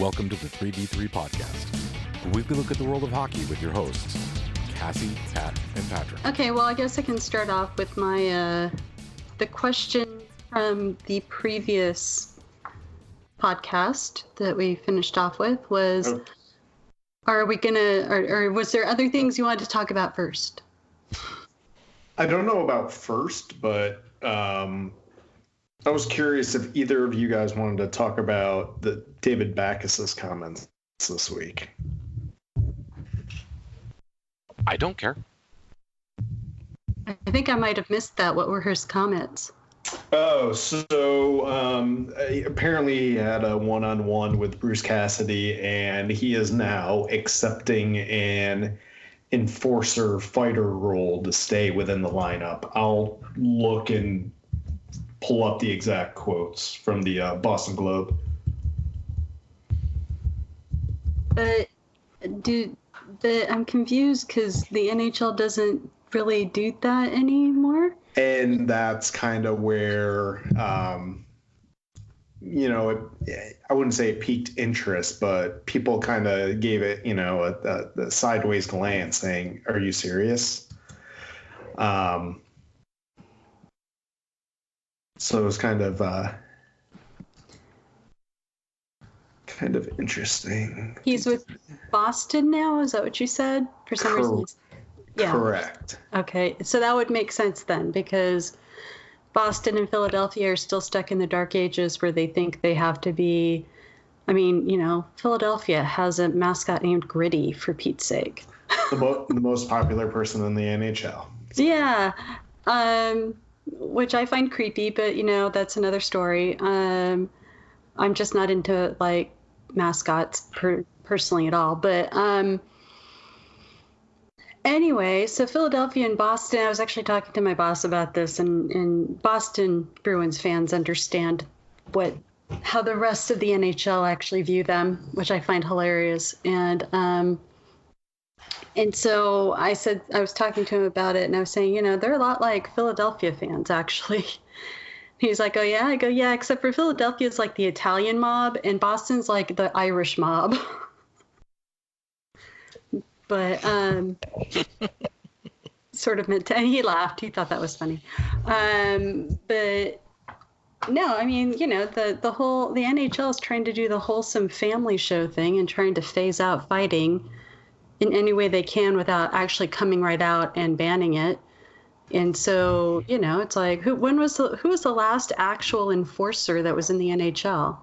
Welcome to the 3D3 podcast, a weekly look at the world of hockey with your hosts, Cassie, Pat, and Patrick. Okay, well, I guess I can start off with my uh, the question from the previous podcast that we finished off with was, Oh. are we gonna, or, or was there other things you wanted to talk about first? I don't know about first, but um, I was curious if either of you guys wanted to talk about the David Backes's comments this week. I don't care. I think I might have missed that. What were his comments? Oh, so um, apparently he had a one-on-one with Bruce Cassidy, and he is now accepting an enforcer fighter role to stay within the lineup. I'll look and pull up the exact quotes from the uh, Boston Globe. But do the I'm confused because the NHL doesn't really do that anymore. and that's kind of where um, you know it, i wouldn't say it peaked interest but people kind of gave it you know a, a, a sideways glance saying are you serious um, so it was kind of uh, kind of interesting He's with Boston now. Is that what you said? For some Cor- reason. Yeah. correct Okay, so that would make sense then because Boston and Philadelphia are still stuck in the dark ages where they think they have to be. I mean, you know, Philadelphia has a mascot named Gritty for Pete's sake. the, mo- the most popular person in the nhl Yeah, um, which I find creepy, but you know, that's another story. Um, I'm just not into like mascots per- personally at all, but um, anyway, so Philadelphia and Boston. I was actually talking to my boss about this, and, and Boston Bruins fans understand what how the rest of the NHL actually view them, which I find hilarious. And um, and so I said I was talking to him about it, and I was saying, you know, they're a lot like Philadelphia fans actually. He's like, oh yeah, I go yeah, except for Philadelphia's like the Italian mob, and Boston's like the Irish mob. but um, sort of meant to, and he laughed. He thought that was funny. Um, but no, I mean, you know, the the whole the NHL is trying to do the wholesome family show thing and trying to phase out fighting in any way they can without actually coming right out and banning it. And so, you know, it's like who when was the who was the last actual enforcer that was in the NHL?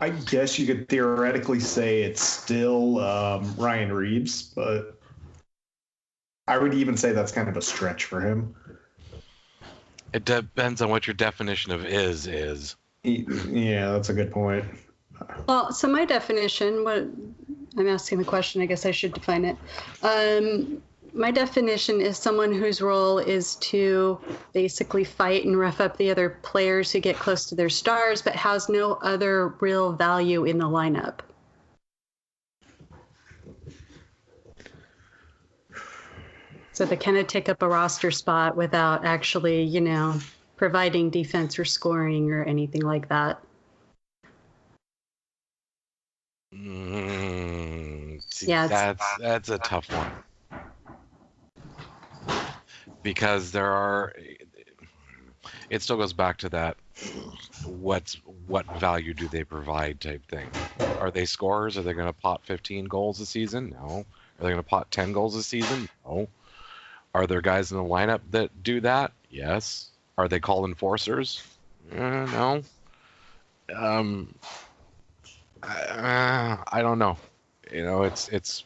I guess you could theoretically say it's still um, Ryan Reaves, but I would even say that's kind of a stretch for him. It depends on what your definition of is is. Yeah, that's a good point. Well, so my definition, what I'm asking the question, I guess I should define it. Um, my definition is someone whose role is to basically fight and rough up the other players who get close to their stars, but has no other real value in the lineup. So they kind of take up a roster spot without actually, you know, providing defense or scoring or anything like that. Mm, see, Yeah, that's that's a tough one because there are. It still goes back to that. What's what value do they provide type thing? Are they scorers? Are they going to pot 15 goals a season? No. Are they going to pot 10 goals a season? No. Are there guys in the lineup that do that? Yes. Are they called enforcers? Uh, no. Um, uh, I don't know. You know, it's it's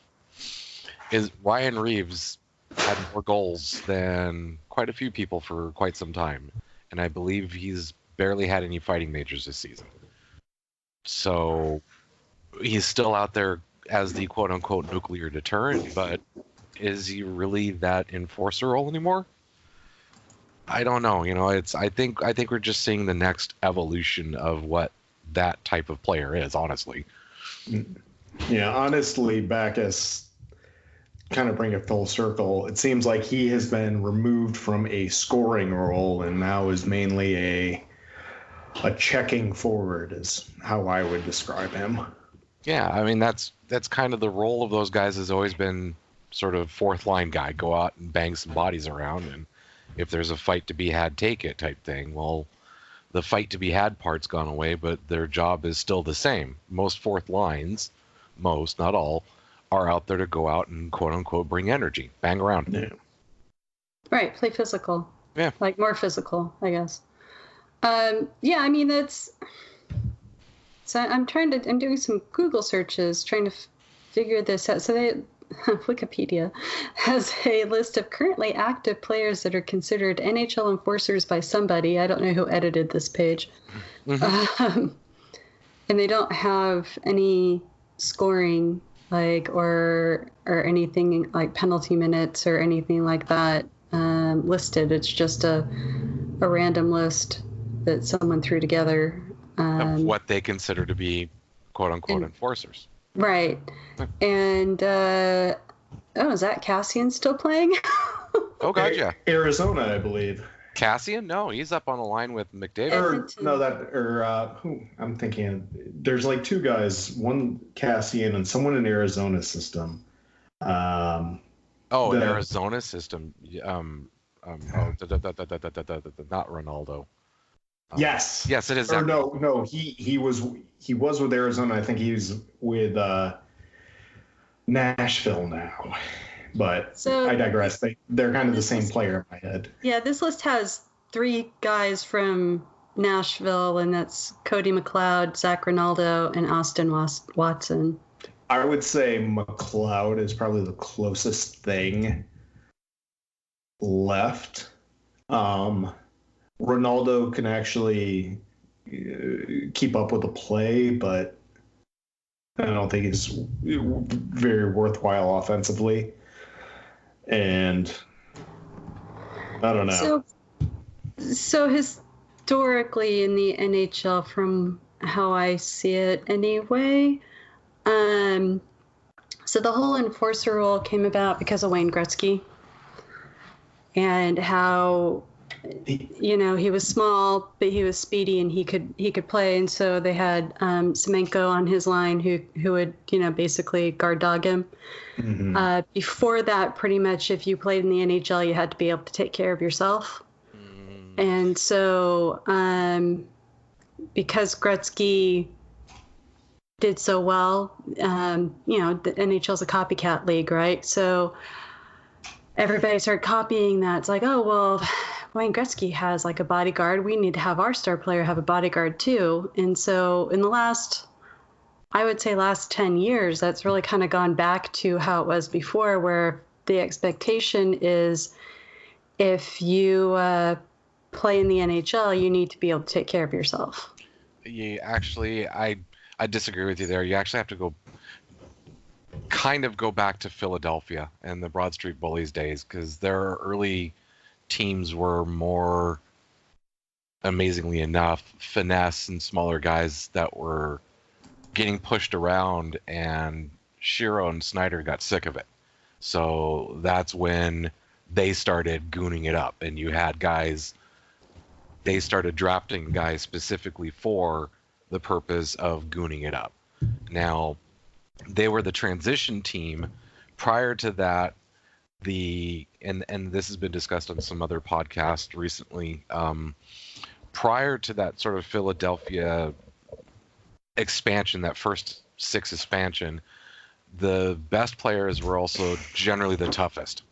is Ryan Reaves had more goals than quite a few people for quite some time, and I believe he's barely had any fighting majors this season. So he's still out there as the quote unquote nuclear deterrent, but is he really that enforcer role anymore? I don't know. You know, it's I think I think we're just seeing the next evolution of what that type of player is, honestly. Yeah, honestly, Backes kind of bring it full circle. It seems like he has been removed from a scoring role and now is mainly a a checking forward is how I would describe him. Yeah, I mean that's that's kind of the role of those guys has always been sort of fourth line guy, go out and bang some bodies around, and if there's a fight to be had, take it type thing. Well, the fight to be had part's gone away, but their job is still the same. Most fourth lines, most not all, are out there to go out and quote unquote bring energy, bang around. Yeah. Right, play physical. Yeah. Like more physical, I guess. Um, yeah, I mean that's. So I'm trying to. I'm doing some Google searches, trying to f- figure this out. So they, Wikipedia has a list of currently active players that are considered NHL enforcers by somebody. I don't know who edited this page. Mhm. Um, and they don't have any scoring like or or anything like penalty minutes or anything like that um, listed. It's just a a random list that someone threw together. of Um, what they consider to be quote unquote and- enforcers. Right. And uh, oh, is that Kassian still playing? oh God, yeah. Arizona, I believe. Kassian? No, he's up on the line with McDavid. Or, no, that or uh, who? I'm thinking there's like two guys, one Kassian and someone in Arizona system. Um, oh, the, Arizona system. Um, um, oh, not Rinaldo. Um, yes. Yes, it is. Or no, no, he he was he was with Arizona. I think he's with uh, Nashville now. But So- I digress. They they're kind of the same player in my head. Yeah, this list has three guys from Nashville, and that's Cody McLeod, Zac Rinaldo, and Austin Watson. I would say McLeod is probably the closest thing left. Um, Rinaldo can actually uh, keep up with the play, but I don't think he's very worthwhile offensively. And I don't know. So, so historically in the NHL, from how I see it anyway, um, so the whole enforcer rule came about because of Wayne Gretzky and how you know he was small but he was speedy and he could he could play and so they had um, Semenko on his line who who would you know basically guard dog him Mhm. uh, before that, pretty much, if you played in the NHL, you had to be able to take care of yourself. Mm, And so, um, because Gretzky did so well, um, you know, the NHL's a copycat league, right? So everybody started copying that. It's like, oh, well, Wayne Gretzky has like a bodyguard. We need to have our star player have a bodyguard too. And so in the last I would say last 10 years, that's really kind of gone back to how it was before, where the expectation is if you uh, play in the NHL, you need to be able to take care of yourself. you actually, I I disagree with you there. You actually have to go, kind of go back to Philadelphia and the Broad Street Bullies days because their early teams were more, amazingly enough, finesse and smaller guys that were getting pushed around, and Shero and Snyder got sick of it. So that's when they started gooning it up, and you had guys. They started drafting guys specifically for the purpose of gooning it up. Now, they were the transition team. Prior to that, the and and this has been discussed on some other podcasts recently. Um, prior to that sort of Philadelphia expansion, that first six expansion, the best players were also generally the toughest,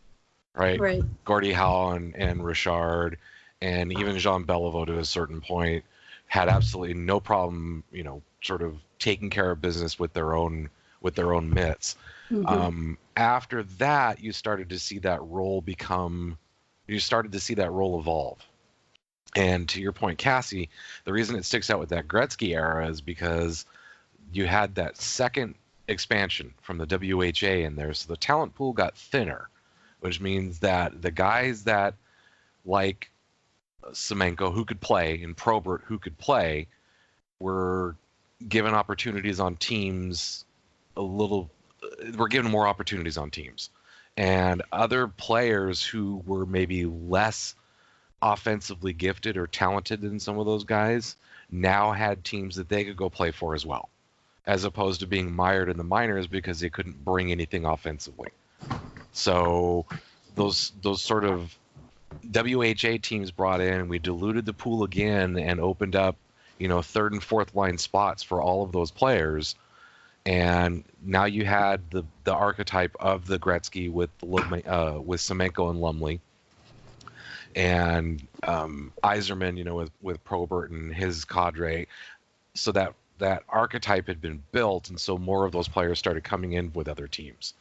right? Right. Gordie Howe and, and Richard and even Jean Beliveau to a certain point had absolutely no problem, you know, sort of taking care of business with their own with their own mitts. Mhm. Um, after that, you started to see that role become, you started to see that role evolve. And to your point, Cassie, the reason it sticks out with that Gretzky era is because you had that second expansion from the WHA in there, so the talent pool got thinner, which means that the guys that like Semenko who could play and Probert who could play were given opportunities on teams a little were given more opportunities on teams and other players who were maybe less offensively gifted or talented than some of those guys now had teams that they could go play for as well, as opposed to being mired in the minors because they couldn't bring anything offensively. So those those sort of WHA teams brought in, we diluted the pool again and opened up, you know, third and fourth line spots for all of those players. And now you had the the archetype of the Gretzky with uh, with Semenko and Lumley, and um, Yzerman, you know, with with Probert and his cadre. So that that archetype had been built, and so more of those players started coming in with other teams,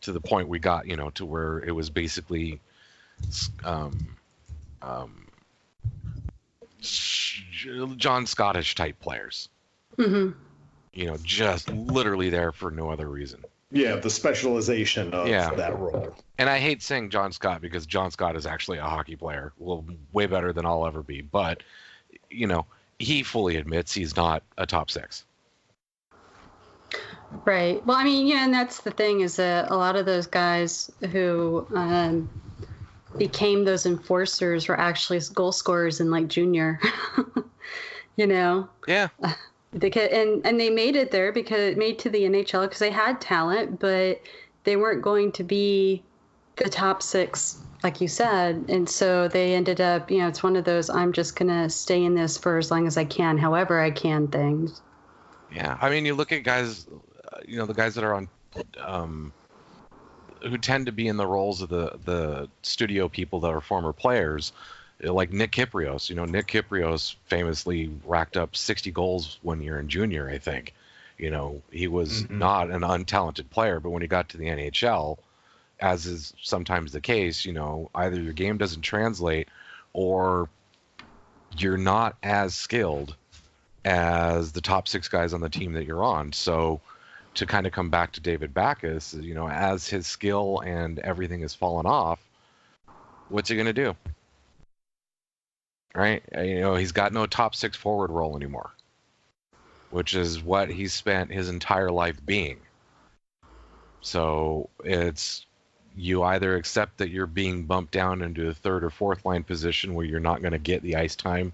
to the point we got, you know, to where it was basically um, um, John Scottish type players. Mm-hmm. You know, just literally there for no other reason. Yeah, the specialization of yeah. that role. And I hate saying John Scott because John Scott is actually a hockey player, well, way better than I'll ever be. But you know, he fully admits he's not a top six. Right. Well, I mean, yeah, and that's the thing is that a lot of those guys who um, became those enforcers were actually goal scorers in like junior. you know. Yeah. Could, and and they made it there because it made to the NHL because they had talent, but they weren't going to be the top six, like you said. And so they ended up, you know, it's one of those I'm just gonna stay in this for as long as I can, however I can things. Yeah, I mean, you look at guys, uh, you know, the guys that are on um, who tend to be in the roles of the the studio people that are former players, like Nick Kypreos. You know, Nick Kypreos famously racked up 60 goals one year in junior, I think. You know, he was mm-hmm. not an untalented player, but when he got to the NHL, as is sometimes the case, you know, either your game doesn't translate or you're not as skilled as the top six guys on the team that you're on. So to kind of come back to David Backes, you know, as his skill and everything has fallen off, what's he going to do? Right? Uh, you know, he's got no top six forward role anymore, which is what he spent his entire life being. So it's you either accept that you're being bumped down into a third or fourth line position where you're not going to get the ice time.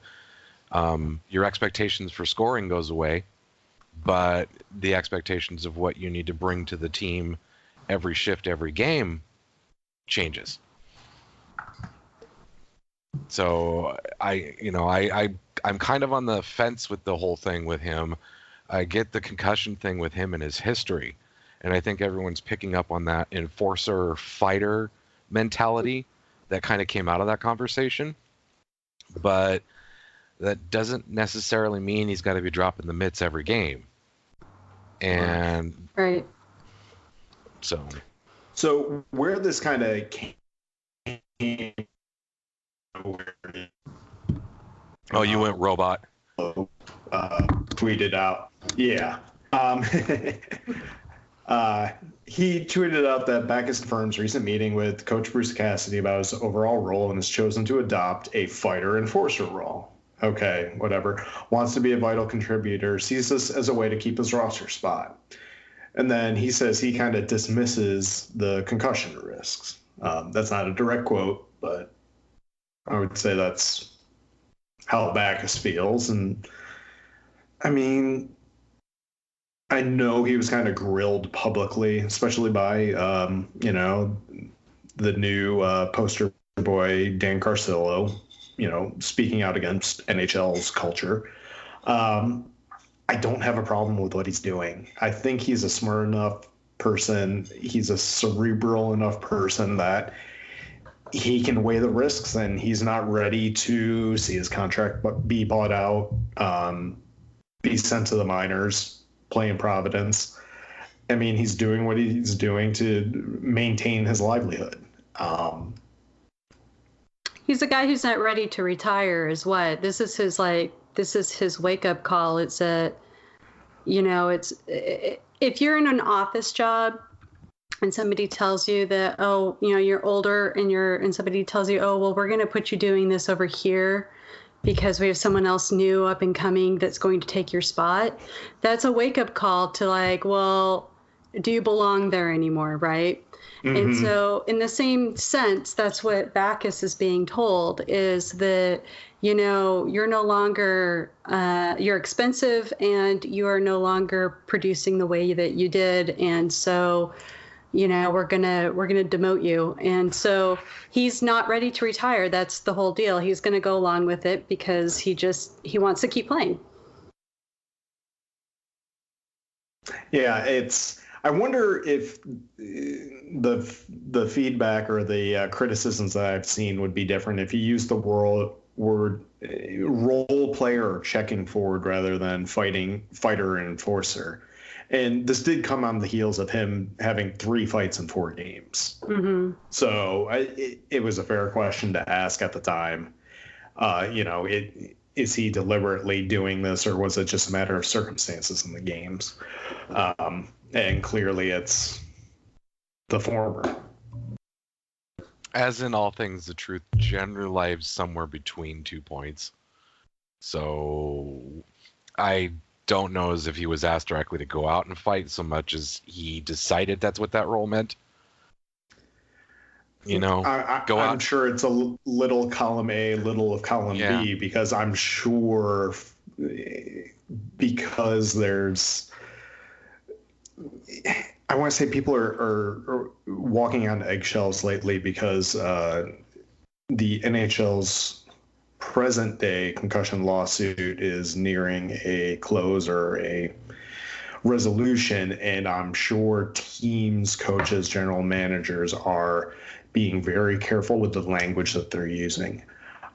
Um, your expectations for scoring goes away but the expectations of what you need to bring to the team every shift, every game changes. So I, you know, I, I, I'm kind of on the fence with the whole thing with him. I get the concussion thing with him and his history, and I think everyone's picking up on that enforcer fighter mentality that kind of came out of that conversation. But that doesn't necessarily mean he's got to be dropping the mitts every game. And right. So. So where this kind of came. Oh, you went robot. Uh, tweeted out. Yeah. Um, uh, he tweeted out that Backes confirms recent meeting with Coach Bruce Cassidy about his overall role and has chosen to adopt a fighter enforcer role okay, whatever, wants to be a vital contributor, sees this as a way to keep his roster spot. And then he says he kind of dismisses the concussion risks. Um, that's not a direct quote, but I would say that's how Backes feels. And I mean, I know he was kind of grilled publicly, especially by, um, you know, the new uh, poster boy, Dan Carcillo, you know, speaking out against NHL's culture. Um, I don't have a problem with what he's doing. I think he's a smart enough person. He's a cerebral enough person that he can weigh the risks and he's not ready to see his contract be bought out, um, be sent to the minors, play in Providence. I mean, he's doing what he's doing to maintain his livelihood. Um, he's a guy who's not ready to retire is what this is his like this is his wake up call it's a you know it's if you're in an office job and somebody tells you that oh you know you're older and you're and somebody tells you oh well we're going to put you doing this over here because we have someone else new up and coming that's going to take your spot that's a wake up call to like well do you belong there anymore right And Mhm. so, in the same sense, that's what Backes is being told is that, you know, you're no longer, uh, you're expensive and you are no longer producing the way that you did. And so, you know, we're gonna we're gonna demote you. And so he's not ready to retire. That's the whole deal. He's gonna go along with it because he just he wants to keep playing. Yeah, it's. I wonder if the the feedback or the uh, criticisms that I've seen would be different if you use the word word role player checking forward rather than fighting fighter enforcer. And this did come on the heels of him having three fights in four games. hmm So I, it, it was a fair question to ask at the time. Uh, you know, it, is he deliberately doing this, or was it just a matter of circumstances in the games? Um, and clearly, it's the former. As in all things, the truth generally lies somewhere between two points. So I don't know as if he was asked directly to go out and fight so much as he decided that's what that role meant. You know, I, I, go I'm out. sure it's a little column A, little of column Yeah. B, because I'm sure because there's. I want to say people are, are, are walking on eggshells lately because uh, the NHL's present day concussion lawsuit is nearing a close or a resolution, and I'm sure teams, coaches, general managers are being very careful with the language that they're using.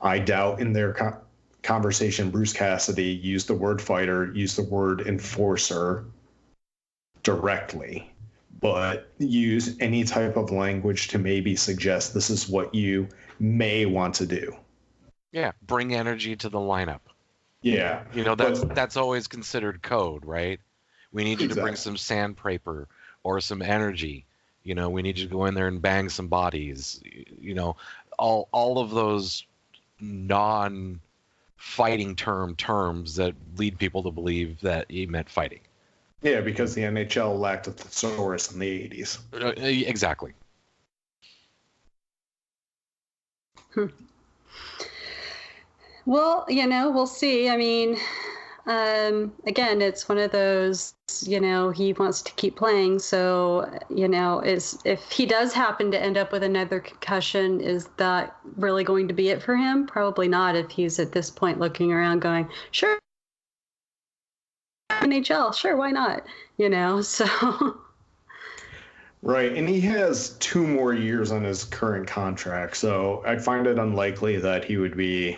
I doubt in their co- conversation, Bruce Cassidy used the word fighter, used the word enforcer directly, but use any type of language to maybe suggest this is what you may want to do. Yeah, bring energy to the lineup. Yeah. You know, that's But- that's always considered code, right? We need you to bring some sandpaper or some energy. You know, we need you to go in there and bang some bodies. You know, all all of those non fighting term terms that lead people to believe that he meant fighting. Yeah, because the NHL lacked a thesaurus in the 80s. Uh, Exactly. Well, you know, we'll see. I mean, um, again, it's one of those, you know, he wants to keep playing. So, you know, is if he does happen to end up with another concussion, is that really going to be it for him? Probably not. If he's at this point looking around, going, sure, NHL, sure, why not? You know, so Right, and he has two more years on his current contract, so I'd find it unlikely that he would be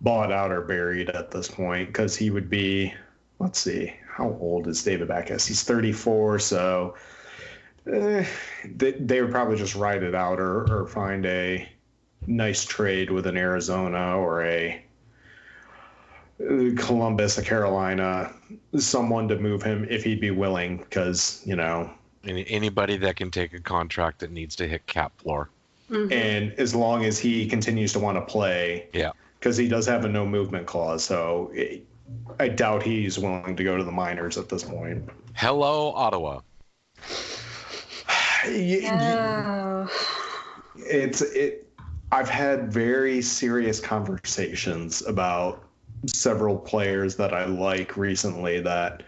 bought out or buried at this point because he would be, let's see, how old is David Backes? He's 34, so eh, they, they would probably just ride it out or, or find a nice trade with an Arizona or a uh, Columbus, a Carolina, someone to move him if he'd be willing because, you know, Any, anybody that can take a contract that needs to hit cap floor. mhm. and as long as he continues to want to play, Yeah. Because he does have a no movement clause, so it, I doubt he's willing to go to the minors at this point. Hello, Ottawa. Y- y- Oh. It's it. I've had very serious conversations about several players that I like recently that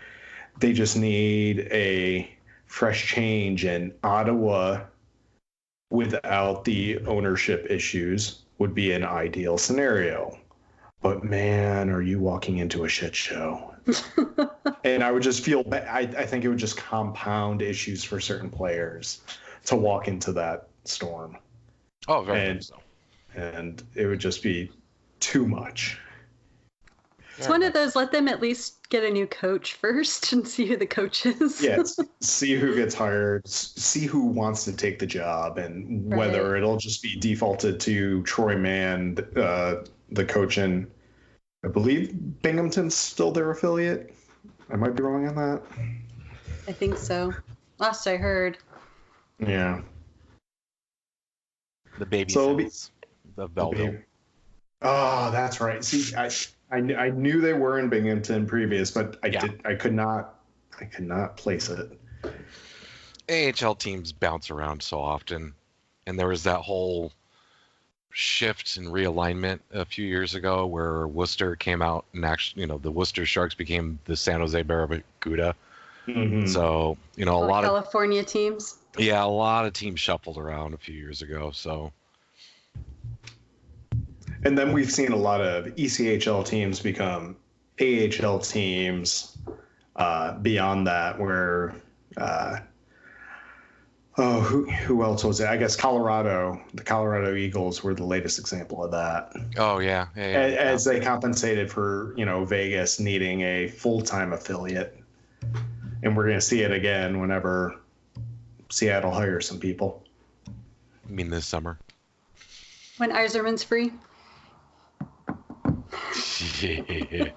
they just need a fresh change in Ottawa without the ownership issues would be an ideal scenario. But man, are you walking into a shit show? and I would just feel bad. I, I think it would just compound issues for certain players to walk into that storm Oh, very And- so. and it would just be too much. It's one of those. Let them at least get a new coach first and see who the coach is. Yes, see who gets hired, see who wants to take the job, and whether Right. it'll just be defaulted to Troy Mann, uh, the coach in, I believe Binghamton's still their affiliate. I might be wrong on that. I think so. Last I heard. Yeah. The baby So it'll be- Sens of Belleville. Oh, that's right. See, I, I, kn- I knew they were in Binghamton previous, but I Yeah. did I could not I could not place it. AHL teams bounce around so often, and there was that whole shift and realignment a few years ago where Worcester came out and actually, you know, the Worcester Sharks became the San Jose Barracuda. Mhm. So, you know, a All lot of California teams. yeah, a lot of teams shuffled around a few years ago. So, And then we've seen a lot of ECHL teams become AHL teams. Uh, beyond that, where uh, oh, who who else was it? I guess Colorado. The Colorado Eagles were the latest example of that. oh yeah, yeah, yeah, A- yeah. As they compensated for you know Vegas needing a full time affiliate, and we're going to see it again whenever Seattle hires some people. I mean this summer. When Yzerman's free.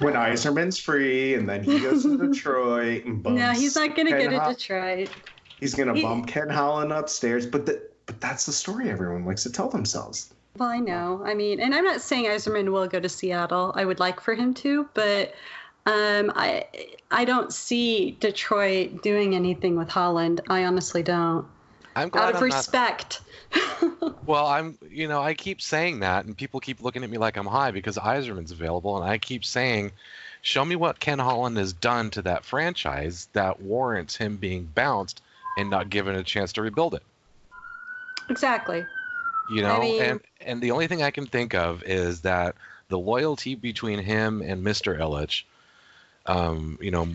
When Yzerman's free, and then he goes to Detroit and bumps. No, he's not going to Ken go to Ho- Detroit. He's going to He- bump Ken Holland upstairs, but the, but that's the story everyone likes to tell themselves. Well, I know. I mean, and I'm not saying Yzerman will go to Seattle. I would like for him to, but um, I I don't see Detroit doing anything with Holland. I honestly don't. I'm glad Out of I'm not- respect. Well, I'm, you know, I keep saying that, and people keep looking at me like I'm high because Yzerman's available, and I keep saying, show me what Ken Holland has done to that franchise that warrants him being bounced and not given a chance to rebuild it. exactly. You know, mean- and and the only thing I can think of is that the loyalty between him and Mr. Ilitch, um, you know,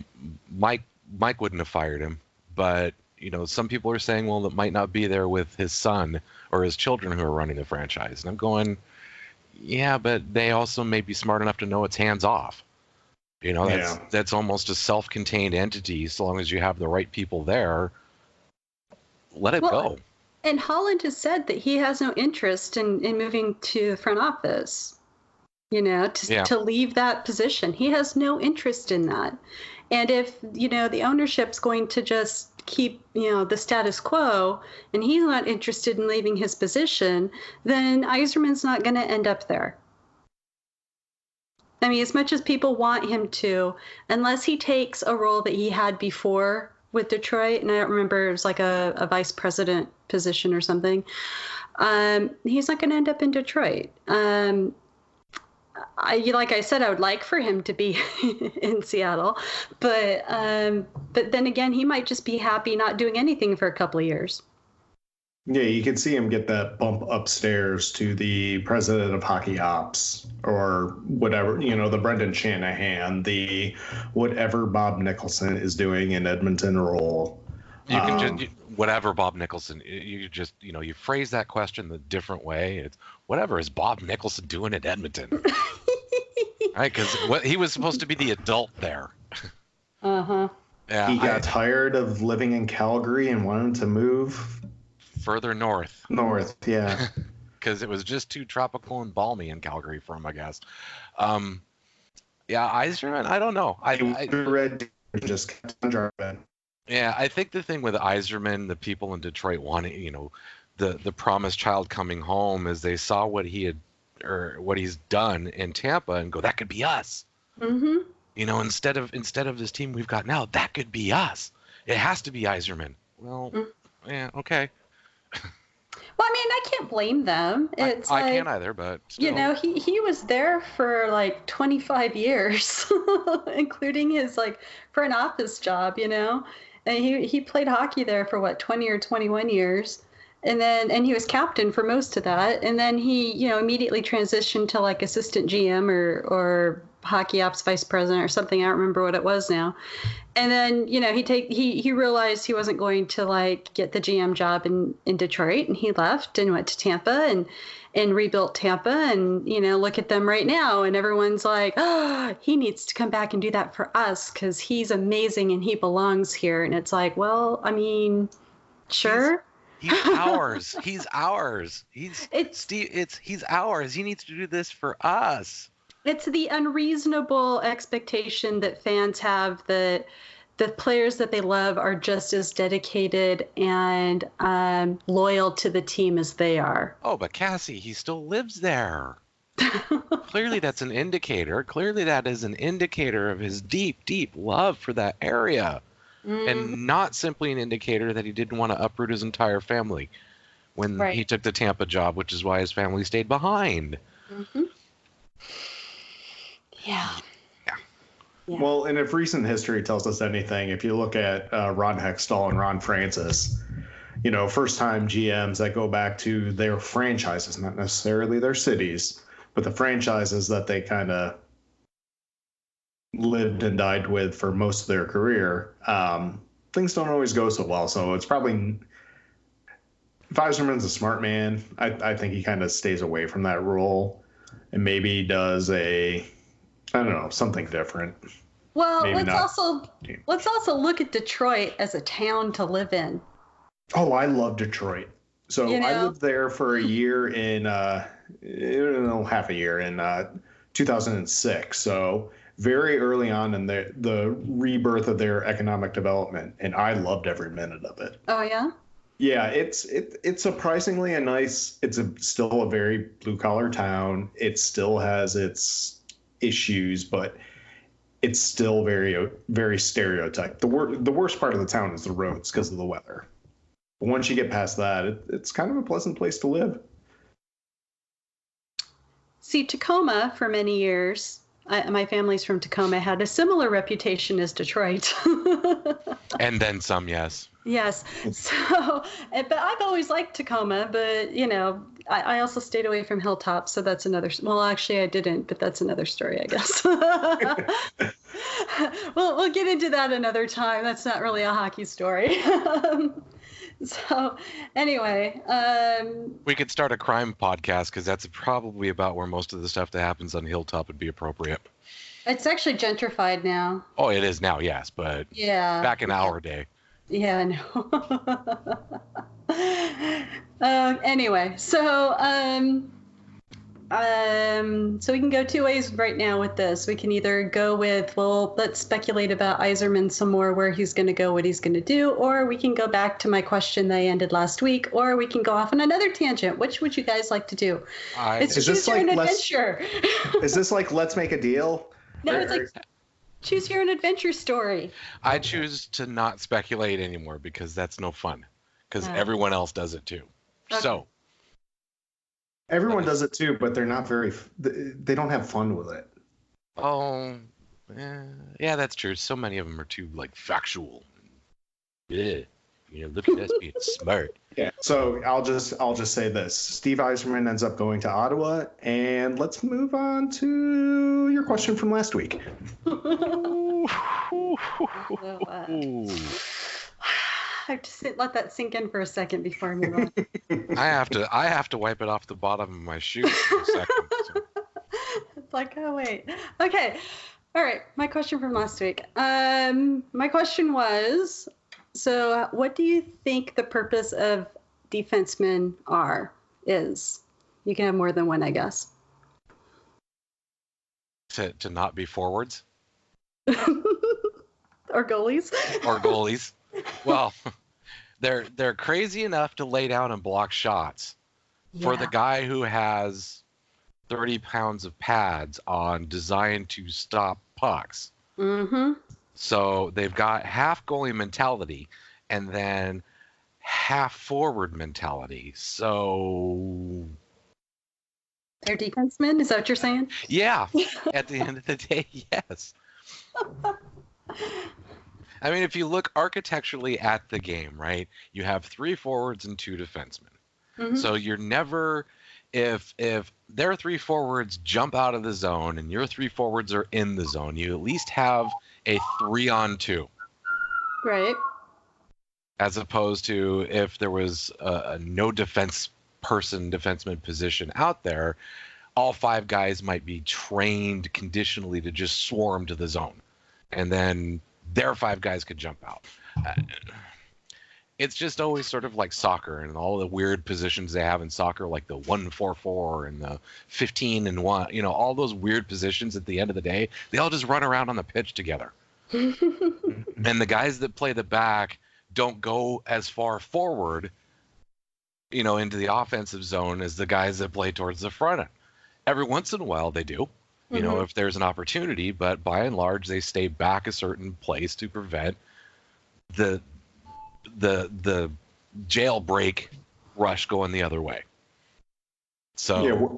Mike Mike wouldn't have fired him, but you know, some people are saying, well, that might not be there with his son or his children who are running the franchise, and I'm going, yeah, but they also may be smart enough to know it's hands off. You know, that's Yeah. that's almost a self-contained entity. So long as you have the right people there, let it Well, go. And Holland has said that he has no interest in, in moving to the front office, you know, to, Yeah. to leave that position. He has no interest in that. And if, you know, the ownership's going to just keep, you know, the status quo and he's not interested in leaving his position, then Yzerman's not going to end up there. I mean, as much as people want him to, unless he takes a role that he had before with Detroit, and I don't remember, it was like a, a vice president position or something, um, he's not going to end up in Detroit. Um, I, like I said, I would like for him to be in Seattle, but um, but then again, he might just be happy not doing anything for a couple of years. Yeah, you can see him get that bump upstairs to the president of hockey ops or whatever, you know, the Brendan Shanahan, the whatever Bob Nicholson is doing in Edmonton role. You can Um, just you- whatever Bob Nicholson. You just you know you phrase that question the different way. It's whatever is Bob Nicholson doing at Edmonton, right? Because he was supposed to be the adult there. Uh huh. Yeah, he I- got tired of living in Calgary and wanted to move further north north. Yeah. because it was just too tropical and balmy in Calgary for him, I guess. Um, yeah, Yzerman. I don't know. I, I read just kept on driving. Yeah, I think the thing with Yzerman, the people in Detroit wanting, you know, the the promised child coming home is they saw what he had or what he's done in Tampa and go, that could be us. Mm-hmm. You know, instead of instead of this team we've got now, that could be us. It has to be Yzerman. Well, Mm. yeah, okay. Well, I mean, I can't blame them. I, It's I like, can't either, but you know, he he was there for like 25 years, including his like front office job. You know, and he he played hockey there for what 20 or 21 years. And then, and he was captain for most of that. And then he, you know, immediately transitioned to like assistant GM or, or hockey ops vice president or something. I don't remember what it was now. And then, you know, he take he he realized he wasn't going to like get the GM job in in Detroit, and he left and went to Tampa and and rebuilt Tampa. And you know, look at them right now, and everyone's like, oh, he needs to come back and do that for us because he's amazing and he belongs here. And it's like, well, I mean, sure. He's ours. He's ours. He's It's- Steve. It's he's ours. He needs to do this for us. It's the unreasonable expectation that fans have that the players that they love are just as dedicated and um, loyal to the team as they are. Oh, but Cassie, he still lives there. Clearly, that's an indicator. Clearly, that is an indicator of his deep, deep love for that area, Mm, and not simply an indicator that he didn't want to uproot his entire family when Right. he took the Tampa job, which is why his family stayed behind. mhm. Yeah. Yeah. Well, and if recent history tells us anything, if you look at uh, Ron Hextall and Ron Francis, you know, first time GMs that go back to their franchises, not necessarily their cities, but the franchises that they kind of lived and died with for most of their career, um, things don't always go so well. So it's probably. If Yzerman's a smart man, I, I think he kind of stays away from that role and maybe does a I don't know, something different. Well, Maybe let's not. also let's also look at Detroit as a town to live in. Oh, I love Detroit. So You I lived there for a year in, uh, I don't know, half a year in uh, 2006. So very early on in the the rebirth of their economic development, and I loved every minute of it. Oh yeah. Yeah, it's it it's surprisingly a nice. It's a still a very blue collar town. It still has its issues, but it's still very very stereotyped. The wor- the worst part of the town is the roads because of the weather. But once you get past that, it, it's kind of a pleasant place to live. See, Tacoma for many years. I, my family's from Tacoma. Had a similar reputation as Detroit. And then some, yes. yes. So, but I've always liked Tacoma. But you know, I, I also stayed away from Hilltop. So that's another. Well, actually, I didn't. But that's another story, I guess. well, we'll get into that another time. That's not really a hockey story. so, anyway, um, We could start a crime podcast because that's probably about where most of the stuff that happens on Hilltop would be appropriate. it's actually gentrified now. Oh, it is now, yes, but Yeah. back in our day. Yeah, I know. um, anyway, so um, um, so we can go two ways right now with this. We can either go with, well, let's speculate about Yzerman some more, where he's going to go, what he's going to do, or we can go back to my question that I ended last week, or we can go off on another tangent. Which would you guys like to do? I, It's Is choose this your like less- adventure. Is this like let's make a deal? no, it's like choose your own adventure story. I choose to not speculate anymore because that's no fun. Because everyone else does it too. Okay. So Everyone does it too, but they're not very. They don't have fun with it. Oh, eh, yeah, that's true. So many of them are too like factual. Yeah, you know, look at us being smart. Yeah. So I'll just I'll just say this: Steve Yzerman ends up going to Ottawa, and let's move on to your question from last week. Have to sit, let that sink in for a second before I move on. I have to I have to wipe it off the bottom of my shoe for a second. so- it's like, oh wait. Okay. All right. My question from last week. Um, my question was, so what do you think the purpose of defensemen are? Is you can have more than one, I guess. To to not be forwards or goalies. or goalies. Well, they're they're crazy enough to lay down and block shots. for the guy who has 30 pounds of pads on designed to stop pucks. Mm-hmm. So they've got half goalie mentality and then half forward mentality. So They're defensemen. Is that what you're saying? yeah, at the end of the day, yes. I mean, if you look architecturally at the game, right? You have three forwards and two defensemen. Mhm. So you're never if if their three forwards jump out of the zone and your three forwards are in the zone, you at least have a three on two. Right. As opposed to if there was a, a no defense person, defenseman position out there, all five guys might be trained conditionally to just swarm to the zone. And then their five guys could jump out. Uh, it's just always sort of like soccer and all the weird positions they have in soccer, like the one four four and the fifteen and one. You know, all those weird positions. At the end of the day, they all just run around on the pitch together. and the guys that play the back don't go as far forward, you know, into the offensive zone as the guys that play towards the front. End. Every once in a while, they do. You know, Mhm. if there's an opportunity, but by and large, they stay back a certain place to prevent the the the jailbreak rush going the other way. So Yeah,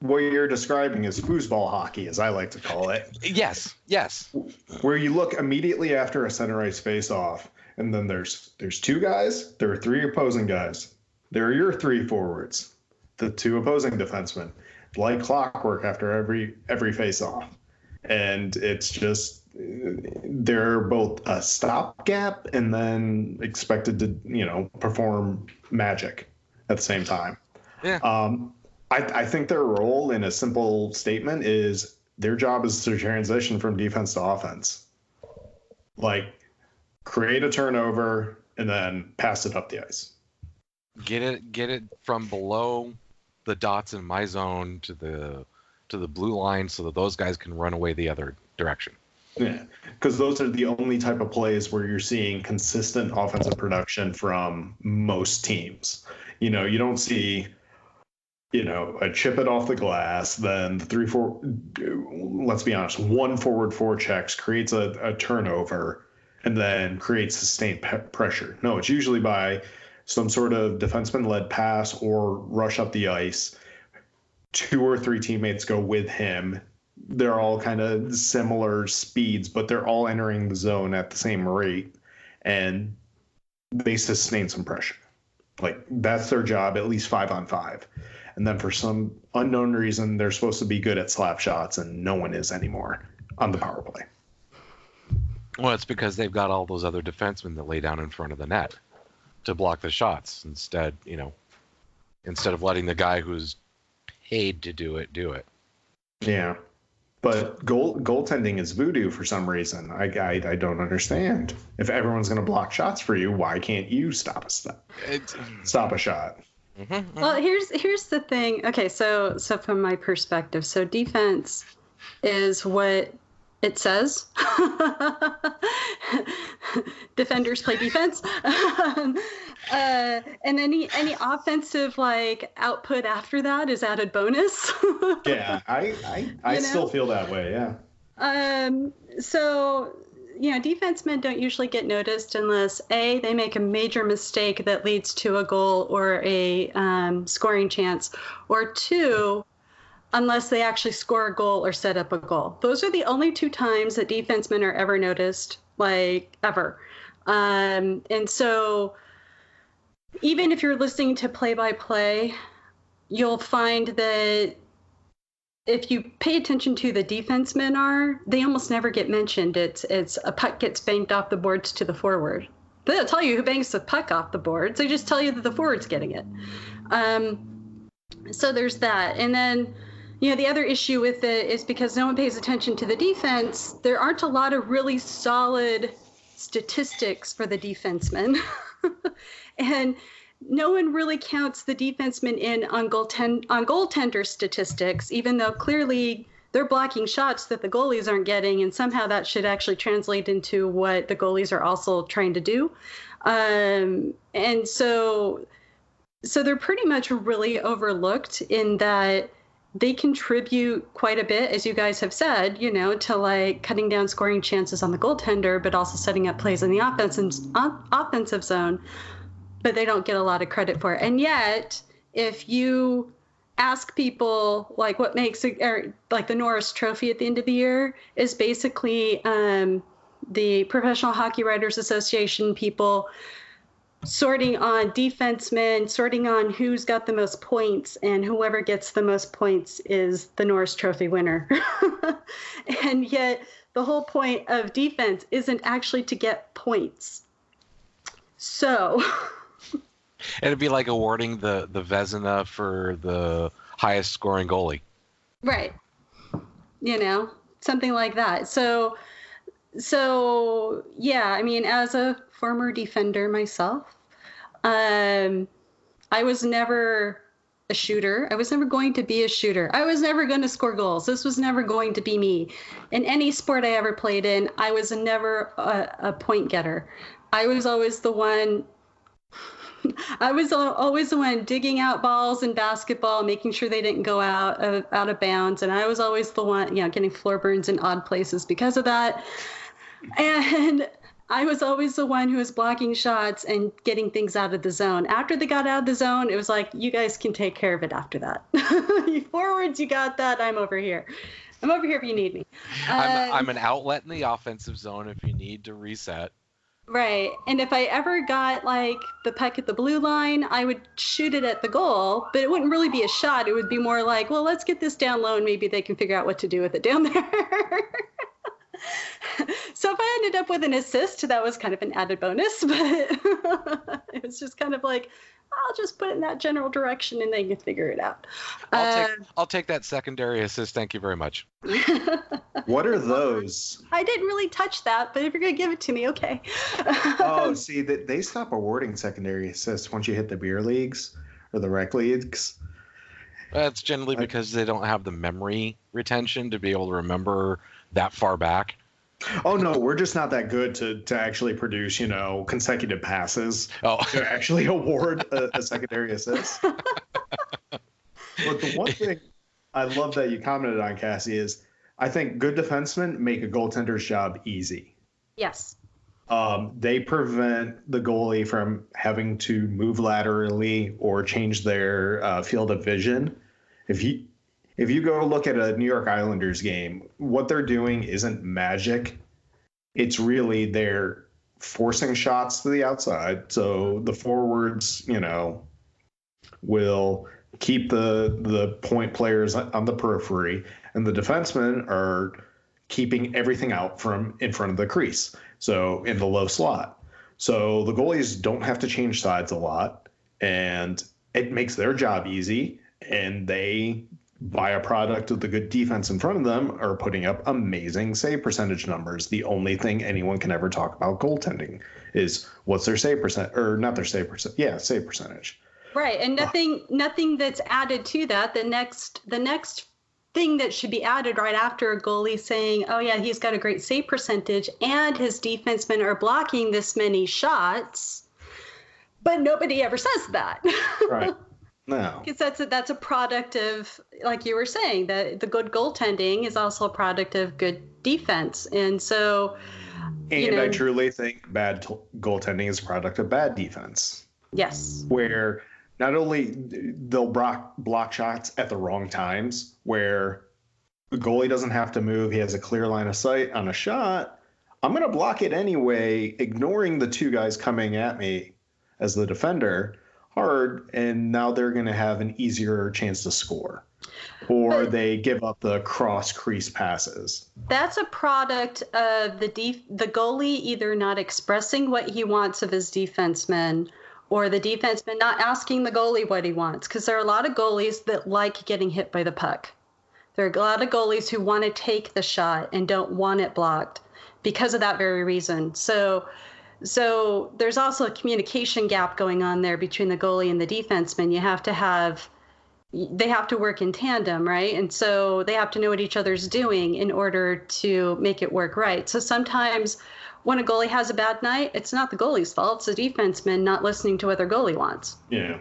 what you're describing is foosball hockey, as I like to call it, yes, yes, where you look immediately after a center ice face off, and then there's there's two guys, there are three opposing guys, there are your three forwards, the two opposing defensemen, like clockwork after every every face off, and it's just they're both a stopgap and then expected to you know perform magic at the same time. Yeah. Um, I, I think their role in a simple statement is their job is to transition from defense to offense. Like create a turnover and then pass it up the ice. get it get it from below the dots in my zone to the to the blue line so that those guys can run away the other direction. Yeah, because those are the only type of plays where you're seeing consistent offensive production from most teams. You know, you don't see, you know, a chip it off the glass, then the three, four, let's be honest, one forward four checks creates a, a turnover and then creates sustained pe- pressure. No, it's usually by some sort of defenseman led pass or rush up the ice. Two or three teammates go with him they're all kind of similar speeds, but they're all entering the zone at the same rate, and they sustain some pressure. Like that's their job, at least five on five. And then for some unknown reason, they're supposed to be good at slap shots, and no one is anymore on the power play. Well, it's because they've got all those other defensemen that lay down in front of the net to block the shots instead, you know, instead of letting the guy who's paid to do it do it. Yeah. But goal goaltending is voodoo for some reason. I, I, I don't understand. If everyone's going to block shots for you, why can't you stop a stop, stop a shot? Mhm, Well, here's here's the thing. Okay, so so from my perspective, so defense is what it says. Defenders play defense, um, uh, and any any offensive like output after that is added bonus. Yeah, I I, I You know? still feel that way. Yeah. Um, so, you know, defensemen don't usually get noticed unless A, they make a major mistake that leads to a goal or a um, scoring chance, or two, unless they actually score a goal or set up a goal. Those are the only two times that defensemen are ever noticed, like ever. Um, and so, even if you're listening to play by play, you'll find that if you pay attention to the defensemen are, they almost never get mentioned. It's it's a puck gets banked off the boards to the forward. They don't tell you who banks the puck off the boards. They just tell you that the forward's getting it. Um, so there's that, and then you know the other issue with it is because no one pays attention to the defense. There aren't a lot of really solid statistics for the defensemen, and no one really counts the defensemen in on goaltend on goaltender statistics, even though clearly they're blocking shots that the goalies aren't getting, and somehow that should actually translate into what the goalies are also trying to do. Um, and so, so they're pretty much really overlooked in that they contribute quite a bit, as you guys have said, you know, to like cutting down scoring chances on the goaltender, but also setting up plays in the offense offensive offensive zone but they don't get a lot of credit for it. And yet, if you ask people like what makes it, or like the Norris Trophy at the end of the year is basically um, the Professional Hockey Writers Association people sorting on defensemen, sorting on who's got the most points, and whoever gets the most points is the Norris Trophy winner. and yet, the whole point of defense isn't actually to get points. So. It'd be like awarding the the Vezina for the highest scoring goalie. Right. You know, something like that. So, so yeah, I mean, as a former defender myself, um, I was never a shooter. I was never going to be a shooter. I was never going to score goals. This was never going to be me. In any sport I ever played in, I was never a, a point getter. I was always the one I was always the one digging out balls in basketball, making sure they didn't go out of, out of bounds, and I was always the one, you know, getting floor burns in odd places because of that. And I was always the one who was blocking shots and getting things out of the zone. After they got out of the zone, it was like, you guys can take care of it after that. Forwards, you got that. I'm over here. I'm over here if you need me. I'm, um, I'm an outlet in the offensive zone if you need to reset. Right. And if I ever got like the puck at the blue line, I would shoot it at the goal, but it wouldn't really be a shot. It would be more like, well, let's get this down low and maybe they can figure out what to do with it down there. so if I ended up with an assist, that was kind of an added bonus, but it was just kind of like, I'll just put it in that general direction and they can figure it out. I'll, uh, take, I'll take that secondary assist. Thank you very much. what are those? I didn't really touch that, but if you're going to give it to me, okay. oh, see, they, they stop awarding secondary assists once you hit the beer leagues or the rec leagues. That's generally because they don't have the memory retention to be able to remember that far back. Oh no, we're just not that good to to actually produce, you know, consecutive passes. Oh. to actually award a, a secondary assist. but the one thing I love that you commented on, Cassie, is I think good defensemen make a goaltender's job easy. Yes. Um, they prevent the goalie from having to move laterally or change their uh, field of vision. If you if you go look at a New York Islanders game, what they're doing isn't magic. It's really they're forcing shots to the outside. So the forwards, you know, will keep the the point players on the periphery, and the defensemen are keeping everything out from in front of the crease. So in the low slot. So the goalies don't have to change sides a lot, and it makes their job easy, and they by a product of the good defense in front of them are putting up amazing save percentage numbers. The only thing anyone can ever talk about goaltending is what's their save percent or not their save percent. Yeah, save percentage. Right. And uh, nothing nothing that's added to that. The next the next thing that should be added right after a goalie saying, "Oh yeah, he's got a great save percentage and his defensemen are blocking this many shots." But nobody ever says that. Right. No, because that's a, that's a product of, like you were saying, that the good goaltending is also a product of good defense, and so. And know, I truly think bad t- goaltending is a product of bad defense. Yes. Where not only they'll block block shots at the wrong times, where the goalie doesn't have to move, he has a clear line of sight on a shot. I'm going to block it anyway, ignoring the two guys coming at me as the defender hard, and now they're going to have an easier chance to score. Or but they give up the cross crease passes. That's a product of the def- the goalie either not expressing what he wants of his defensemen or the defenseman not asking the goalie what he wants. Because there are a lot of goalies that like getting hit by the puck. There are a lot of goalies who want to take the shot and don't want it blocked because of that very reason. So so there's also a communication gap going on there between the goalie and the defenseman. You have to have they have to work in tandem, right? And so they have to know what each other's doing in order to make it work right. So sometimes when a goalie has a bad night, it's not the goalie's fault. It's the defenseman not listening to what their goalie wants. Yeah.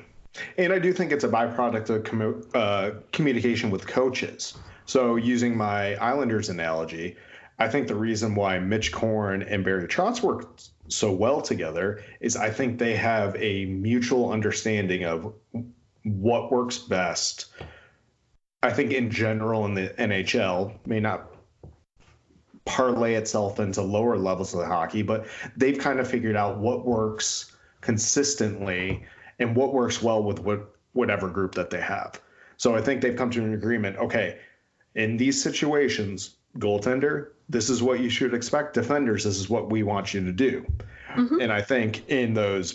And I do think it's a byproduct of uh, communication with coaches. So using my Islanders analogy, I think the reason why Mitch Korn and Barry Trotz work so well together is I think they have a mutual understanding of what works best. I think in general in the NHL may not parlay itself into lower levels of the hockey, but they've kind of figured out what works consistently and what works well with what whatever group that they have. So I think they've come to an agreement. Okay, in these situations, goaltender, this is what you should expect. Defenders, this is what we want you to do. Mm-hmm. And I think in those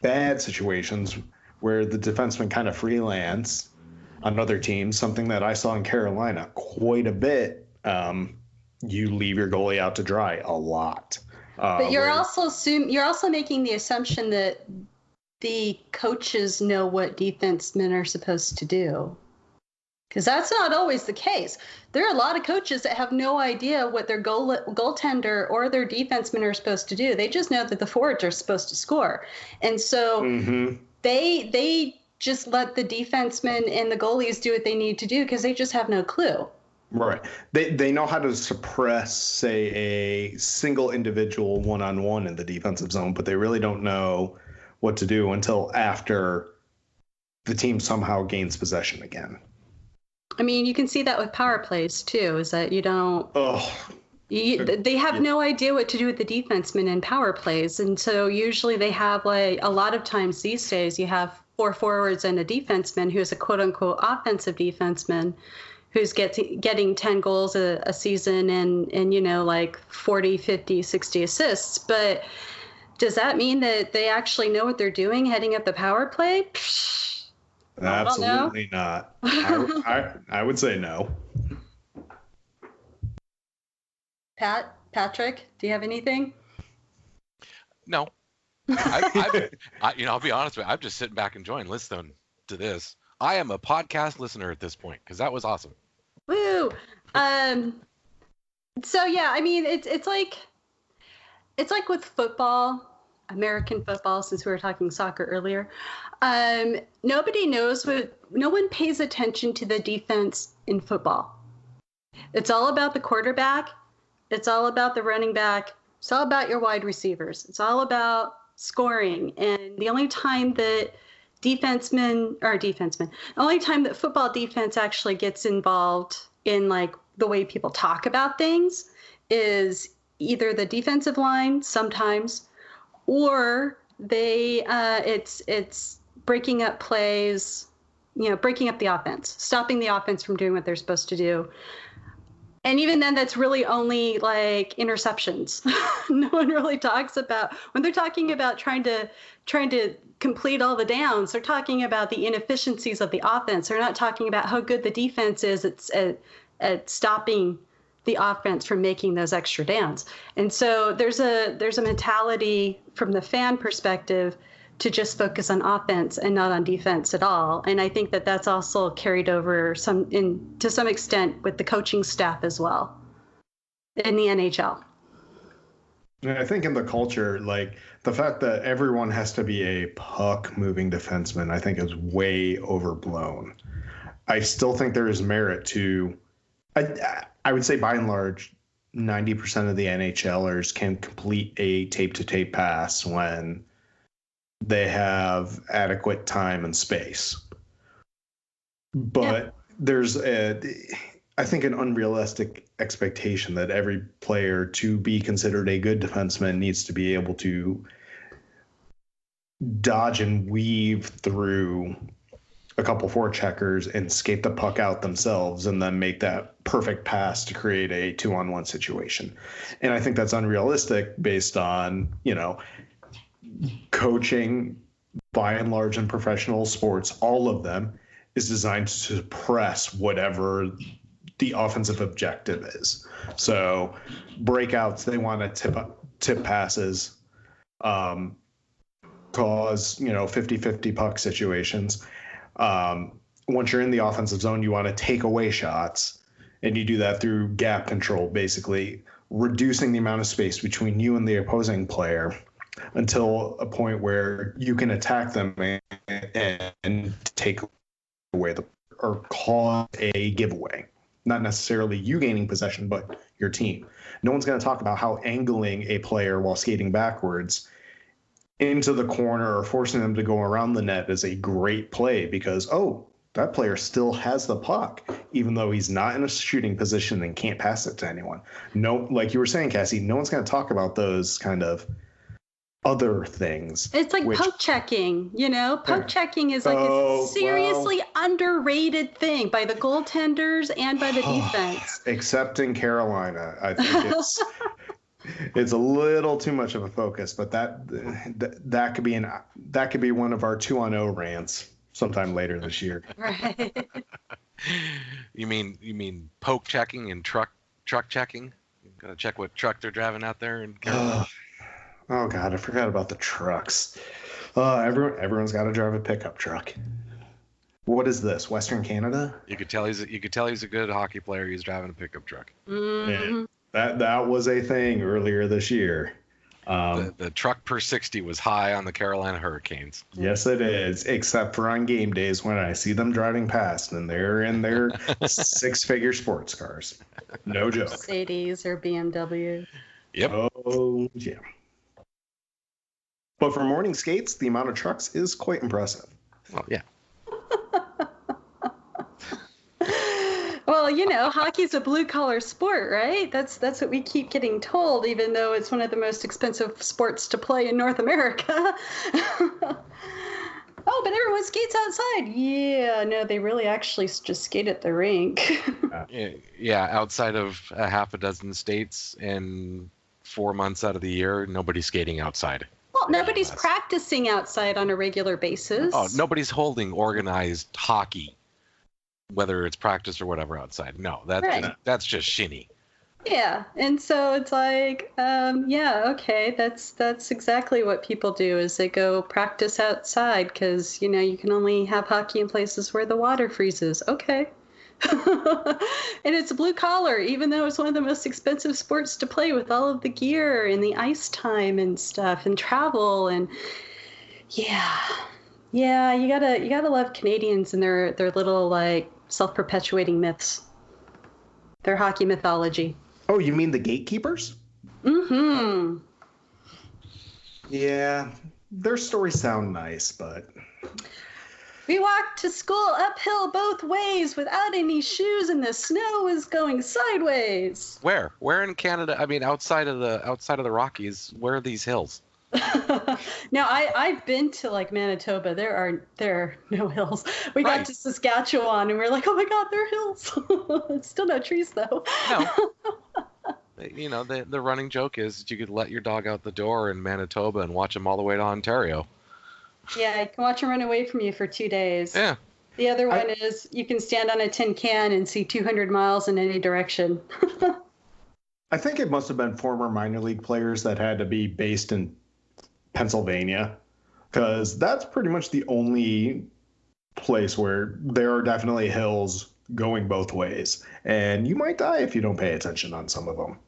bad situations where the defenseman kind of freelance on other teams, something that I saw in Carolina quite a bit, um, you leave your goalie out to dry a lot. Uh, but you're where, also assume you're also making the assumption that the coaches know what defensemen are supposed to do. Because that's not always the case. There are a lot of coaches that have no idea what their goal goaltender or their defensemen are supposed to do. They just know that the forwards are supposed to score, and so Mm-hmm. they they just let the defensemen and the goalies do what they need to do because they just have no clue. Right. They they know how to suppress, say, a single individual one on one in the defensive zone, but they really don't know what to do until after the team somehow gains possession again. I mean, you can see that with power plays too. Is that you don't Oh, You, they have no idea what to do with the defensemen in power plays, and so usually they have like a lot of times these days you have four forwards and a defenseman who's a quote unquote offensive defenseman who's get getting 10 goals a, a season and and you know like 40 50 60 assists but does that mean that they actually know what they're doing heading up the power play Psh, I don't know. Absolutely not. I, I, I would say no. pat patrick do you have anything No. I, I, I, you know, I'll be honest with you. I'm just sitting back and enjoying listening to this. I am a podcast listener at this point because that was awesome. Woo! Um, so yeah, I mean, it's it's like it's like with football, American football. Since we were talking soccer earlier, um, nobody knows what. No one pays attention to the defense in football. It's all about the quarterback. It's all about the running back. It's all about your wide receivers. It's all about scoring. And the only time that defensemen or defensemen, the only time that football defense actually gets involved in like the way people talk about things is either the defensive line sometimes, or they uh, it's it's breaking up plays, you know, breaking up the offense, stopping the offense from doing what they're supposed to do. And even then that's really only like interceptions. No one really talks about when they're talking about trying to trying to complete all the downs they're talking about the inefficiencies of the offense. They're not talking about how good the defense is at, at, at stopping the offense from making those extra downs and so there's a there's a mentality from the fan perspective to just focus on offense and not on defense at all. And I think that that's also carried over some in to some extent with the coaching staff as well in the NHL. And I think in the culture, like the fact that everyone has to be a puck moving defenseman, I think is way overblown. I still think there is merit to, I, I would say by and large, 90% of the NHLers can complete a tape to tape pass when they have adequate time and space. But there's a, I think, an unrealistic expectation that every player to be considered a good defenseman needs to be able to dodge and weave through a couple four checkers and skate the puck out themselves and then make that perfect pass to create a two on one situation. And I think that's unrealistic based on, you know, coaching by and large in professional sports, all of them is designed to suppress whatever the offensive objective is. So breakouts, they want to tip tip passes, um, cause you know 50-50 puck situations. Um, once you're in the offensive zone, you want to take away shots, and you do that through gap control, basically reducing the amount of space between you and the opposing player until a point where you can attack them and, and take away the or cause a giveaway. Not necessarily you gaining possession, but your team. No one's going to talk about how angling a player while skating backwards into the corner or forcing them to go around the net is a great play because, oh, that player still has the puck, even though he's not in a shooting position and can't pass it to anyone. No, like you were saying, Cassie, no one's going to talk about those kind of other things. It's like which- poke checking, you know? Poke Yeah. checking is like Oh, a seriously underrated thing by the goaltenders and by the defense. Except in Carolina, I think it's it's a little too much of a focus. But that that, that could be an that could be one of our two on O rants sometime later this year. right. You mean you mean poke checking and truck truck checking? You gotta check what truck they're driving out there and oh, oh God, I forgot about the trucks. Uh, everyone everyone's got to drive a pickup truck. What is this? Western Canada? You could tell he's a, you could tell he's a good hockey player. He's driving a pickup truck. Mhm. That that was a thing earlier this year. Um, the, the truck per 60 was high on the Carolina Hurricanes. yes, it is. Except for on game days when I see them driving past and they're in their six-figure sports cars. No joke. Mercedes or BMW. Yep. Oh yeah. But for morning skates, the amount of trucks is quite impressive. Well, yeah. Well, you know, hockey's a blue collar sport, right? That's that's what we keep getting told, even though it's one of the most expensive sports to play in North America. oh, but everyone skates outside. Yeah, no, they really actually just skate at the rink. Yeah, Yeah, outside of a half a dozen states and four months out of the year, nobody's skating outside. well, nobody's practicing outside on a regular basis. Oh, nobody's holding organized hockey, whether it's practice or whatever outside. No, that's Right. just, that's just shinny. Yeah, and so it's like, um, yeah, okay, that's that's exactly what people do is they go practice outside because you know you can only have hockey in places where the water freezes. Okay. and it's blue collar, even though it's one of the most expensive sports to play with all of the gear and the ice time and stuff and travel and yeah, yeah, you gotta you gotta love Canadians and their their little like self perpetuating myths, their hockey mythology. Oh, you mean the gatekeepers? Mm-hmm. Yeah, their stories sound nice, but We walked to school uphill both ways without any shoes, and the snow was going sideways. Where? Where in Canada? I mean, outside of the outside of the Rockies, where are these hills? now I I've been to like Manitoba. There are there are no hills. We Right. got to Saskatchewan, and we are like, oh my God, there are hills. Still no trees though. No. you know, the the running joke is that you could let your dog out the door in Manitoba and watch him all the way to Ontario. Yeah, I can watch them run away from you for two days. Yeah. The other I- one is you can stand on a tin can and see 200 miles in any direction. I think it must have been former minor league players that had to be based in Pennsylvania because that's pretty much the only place where there are definitely hills going both ways. And you might die if you don't pay attention on some of them.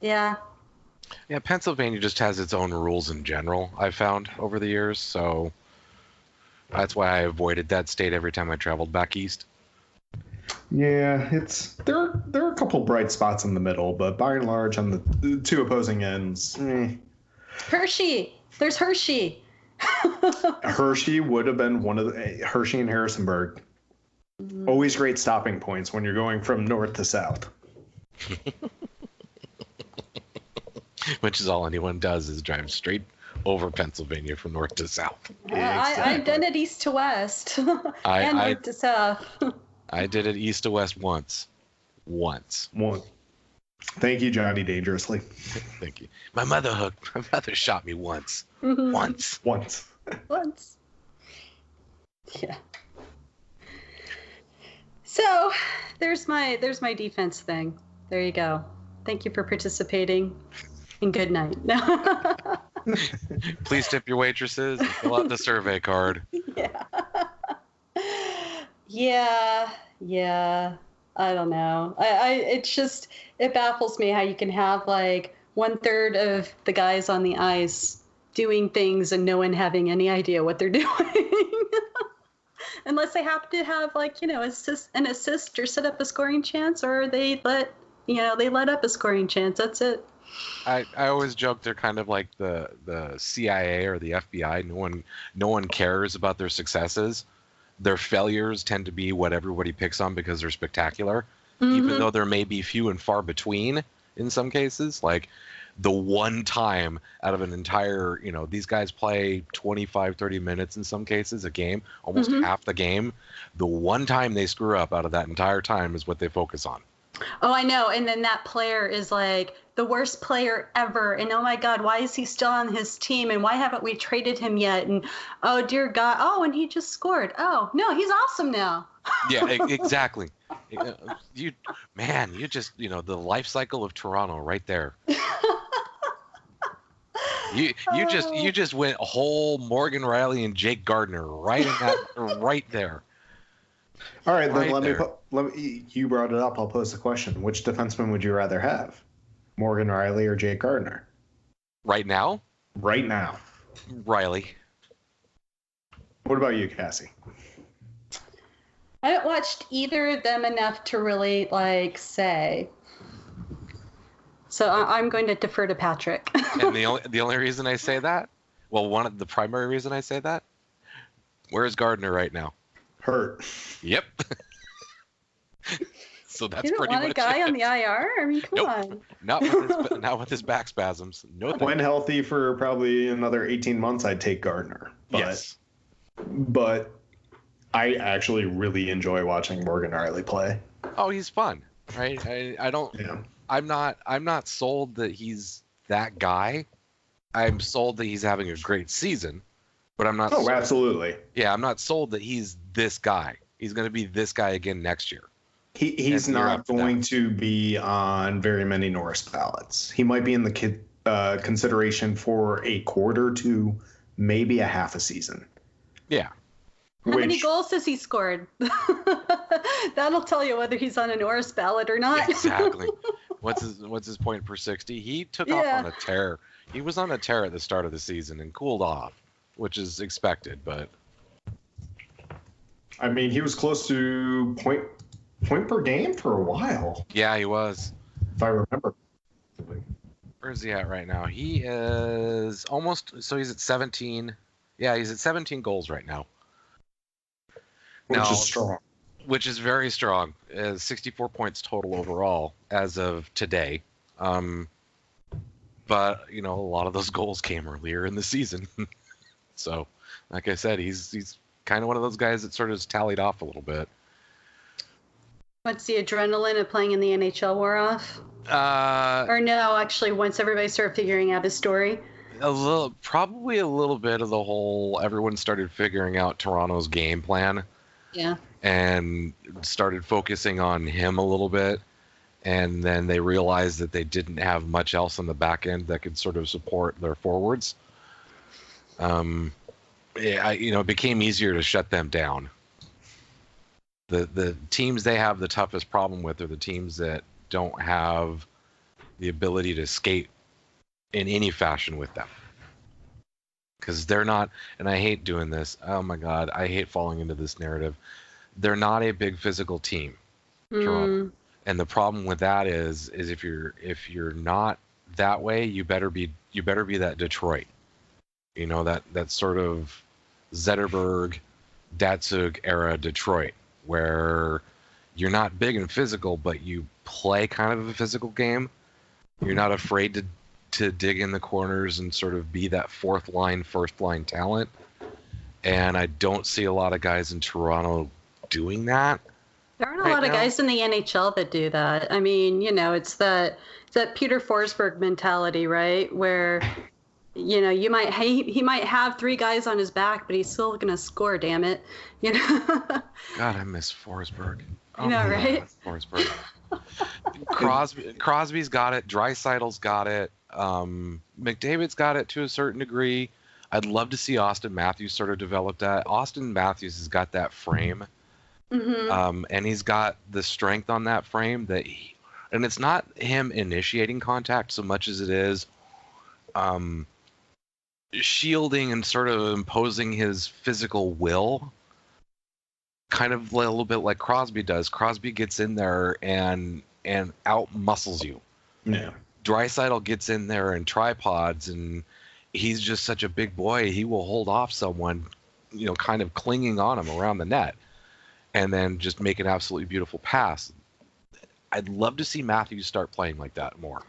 yeah. Yeah, Pennsylvania just has its own rules in general, I've found over the years, so that's why I avoided that state every time I traveled back east. Yeah, it's there. There are a couple bright spots in the middle, but by and large, on the, the two opposing ends, eh. Hershey. There's Hershey. Hershey would have been one of the Hershey and Harrisonburg. Always great stopping points when you're going from north to south. Which is all anyone does is drive straight over Pennsylvania from north to south. Uh, I, I've done it east to west I- and I- north to south. I did it east to west once. Once. One. Thank you, Johnny Dangerously. Thank you. My mother hooked. My mother shot me once. Mhm. Once. Once. Once. Yeah. So there's my there's my defense thing. There you go. Thank you for participating. And good night. Please tip your waitresses and fill out the survey card. yeah. Yeah. Yeah. I don't know. I, I it's just it baffles me how you can have like one third of the guys on the ice doing things and no one having any idea what they're doing. Unless they happen to have like, you know, assist an assist or set up a scoring chance or they let you know, they let up a scoring chance. That's it. I, I always joke they're kind of like the, the CIA or the FBI. No one no one cares about their successes. Their failures tend to be what everybody picks on because they're spectacular. even Mhm. though there may be few and far between in some cases like the one time out of an entire you know these guys play 25 30 minutes in some cases a game almost Mhm. half the game the one time they screw up out of that entire time is what they focus on Oh, I know. And then that player is like the worst player ever. And oh my God, why is he still on his team? And why haven't we traded him yet? And oh dear God, oh, and he just scored. Oh no, he's awesome now. yeah exactly Uh, you man you just you know the life cycle of toronto right there You you just you just went whole Morgan Rielly and Jake Gardiner right in that right there. All right, then Right let me put, let me. You brought it up. I'll pose the question: Which defenseman would you rather have, Morgan Rielly or Jake Gardiner? Right now, Right now. Rielly. What about you, Cassie? I haven't watched either of them enough to really like say. So I- I'm going to defer to Patrick. And the only the only reason I say that, well, one of the primary reason I say that, where's Gardiner right now? Hurt. Yep. so that's you don't pretty want a guy it. on the IR? I mean, come Nope. on. Not with his not with his back spasms. No. thank When healthy for probably another 18 months, I'd take Gardiner. But, Yes. But I actually really enjoy watching Morgan Rielly play. Oh, he's fun, right? I, I don't. Yeah. I'm not. I'm not sold that he's that guy. I'm sold that he's having a great season, but I'm not. Oh, sold- absolutely. yeah, I'm not sold that he's this guy. He's going to be this guy again next year. He, he's And not up going that. to be on very many Norris ballots. He might be in the kid, uh, consideration for a quarter to maybe a half a season. Yeah. How many goals has he scored? That'll tell you whether he's on a Norris ballot or not. Exactly. what's his What's his point per sixty? He took off on a tear. He was on a tear at the start of the season and cooled off, which is expected. But I mean, he was close to point point per game for a while, yeah, he was. if I remember. Where's he at right now? He is almost. So he's at 17. Yeah, he's at 17 goals right now, Which No. is strong. which is very strong. Uh, 64 points total overall as of today. Um, but you know, a lot of those goals came earlier in the season. so, like I said, he's he's kind of one of those guys that sort of is tallied off a little bit. Once the adrenaline of playing in the NHL wore off? Uh, Or no, actually, once everybody started figuring out his story? a little, probably a little bit of the whole. Everyone started figuring out Toronto's game plan. Yeah. and started focusing on him a little bit. And then they realized that they didn't have much else on the back end that could sort of support their forwards. Um, I, you know, it became easier to shut them down. The the teams they have the toughest problem with are the teams that don't have the ability to skate in any fashion with them. Because they're not, and I hate doing this. Oh my God, I hate falling into this narrative. They're not a big physical team. Mm, and the problem with that is, is if you're if you're not that way, you better be you better be that Detroit. You know that that sort of Zetterberg, Datsyuk era Detroit, where you're not big and physical, but you play kind of a physical game. You're not afraid to to dig in the corners and sort of be that fourth line, first line talent. And I don't see a lot of guys in Toronto doing that. There aren't a Right lot of guys in the NHL that do that. I mean, you know, it's that it's that Peter Forsberg mentality, right? Where, you know, you might he, he might have three guys on his back, but he's still gonna score. Damn it, you know. God, I miss Forsberg. I know, my right? Forsberg. Crosby, Crosby's got it. Draisaitl's got it. Um, McDavid's got it to a certain degree. I'd love to see Auston Matthews sort of develop that. Auston Matthews has got that frame, hmm um, and he's got the strength on that frame that, he, and it's not him initiating contact so much as it is, um, shielding and sort of imposing his physical will kind of a little bit like Crosby does. Crosby gets in there and and out muscles you. Yeah. Draisaitl gets in there and tripods and he's just such a big boy. He will hold off someone, you know, kind of clinging on him around the net, and then just make an absolutely beautiful pass. I'd love to see Matthews start playing like that more.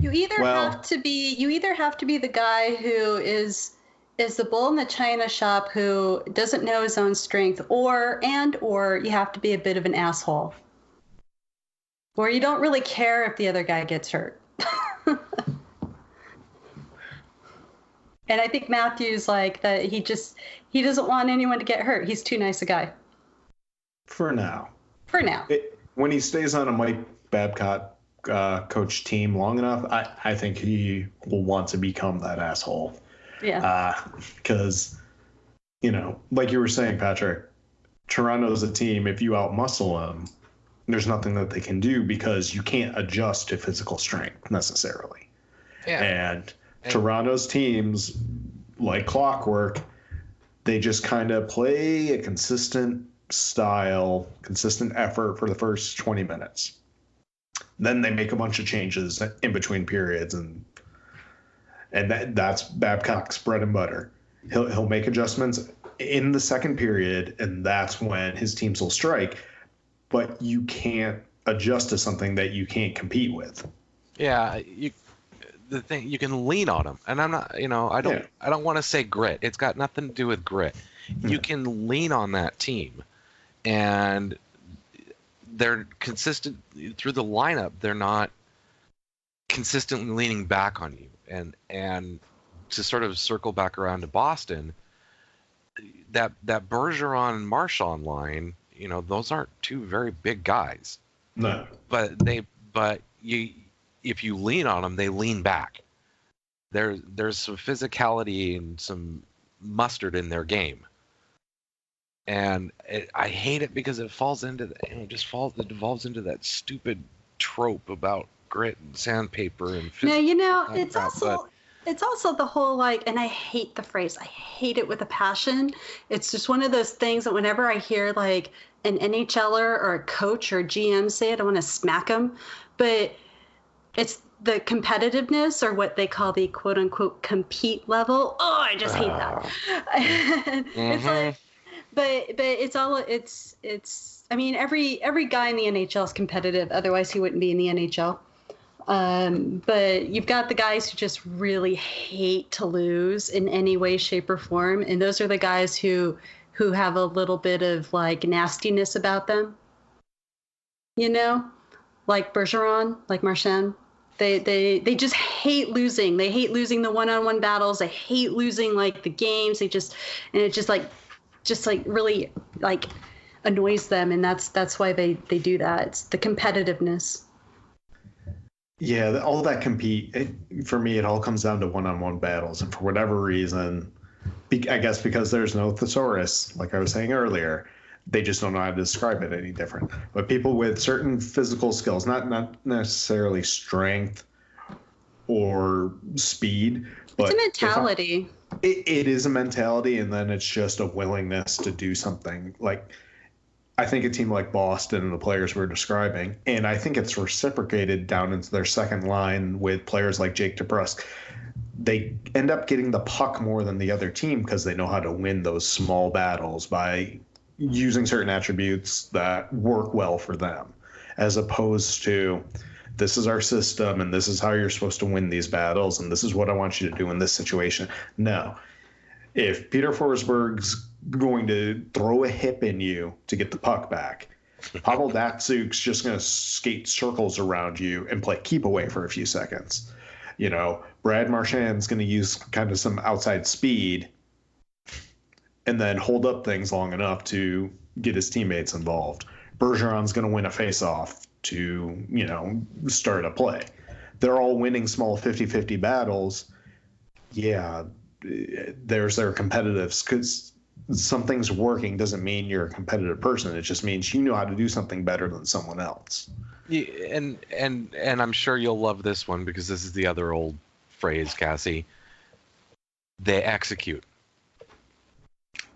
You either Well- have to be you either have to be the guy who is is the bull in the china shop who doesn't know his own strength, or and or you have to be a bit of an asshole, or you don't really care if the other guy gets hurt. and I think Matthews like that he just he doesn't want anyone to get hurt. He's too nice a guy For now. for now. It, when he stays on a Mike Babcock uh, coach team long enough, I, I think he will want to become that asshole. Yeah. Because, uh, you know, like you were saying, Patrick, Toronto's a team. If you outmuscle them, there's nothing that they can do because you can't adjust to physical strength necessarily. Yeah. And, and Toronto's teams, like clockwork, they just kind of play a consistent style, consistent effort for the first 20 minutes. Then they make a bunch of changes in between periods and and that, that's Babcock's bread and butter. He'll he'll make adjustments in the second period and that's when his teams will strike, but you can't adjust to something that you can't compete with. Yeah, you the thing you can lean on them and i'm not you know i don't yeah. i don't want to say grit it's got nothing to do with grit you can lean on that team and they're consistent through the lineup. They're not consistently leaning back on you. And and to sort of circle back around to Boston, that that Bergeron and Marchand line, you know, those aren't two very big guys. No. But they but you if you lean on them, they lean back. There there's some physicality and some mustard in their game and it, I hate it because it falls into the, you know just falls it devolves into that stupid trope about grit and sandpaper and. No, you know it's also. But, it's also the whole like and i hate the phrase i hate it with a passion it's just one of those things that whenever i hear like an nhler or a coach or a gm say it i want to smack them but it's the competitiveness or what they call the quote unquote compete level oh i just hate that mm-hmm. it's like but but it's all it's it's I mean every every guy in the NHL is competitive otherwise he wouldn't be in the NHL. Um, but you've got the guys who just really hate to lose in any way shape or form and those are the guys who who have a little bit of like nastiness about them. You know? Like Bergeron, like Marchand. They, they they just hate losing. They hate losing the one-on-one battles. They hate losing like the games. They just and it just like just like really like annoys them and that's that's why they they do that. It's the competitiveness. Yeah all that compete it, for me it all comes down to one-on-one battles and for whatever reason i guess because there's no thesaurus like i was saying earlier they just don't know how to describe it any different. But people with certain physical skills not not necessarily strength or speed but it's a mentality it, it is a mentality, and then it's just a willingness to do something. Like, I think a team like Boston and the players we're describing, and I think it's reciprocated down into their second line with players like Jake DeBrusk. They end up getting the puck more than the other team because they know how to win those small battles by using certain attributes that work well for them, as opposed to this is our system and this is how you're supposed to win these battles and this is what I want you to do in this situation. No. If Peter Forsberg's going to throw a hip in you to get the puck back, Pavel Datsyuk's just going to skate circles around you and play keep away for a few seconds. You know, Brad Marchand's going to use kind of some outside speed and then hold up things long enough to get his teammates involved. Bergeron's going to win a face-off to, you know, start a play. They're all winning small 50 50 battles. Yeah, there's their competitives because something's working doesn't mean you're a competitive person. It just means you know how to do something better than someone else. Yeah, and and and I'm sure you'll love this one because this is the other old phrase, Cassie. They execute.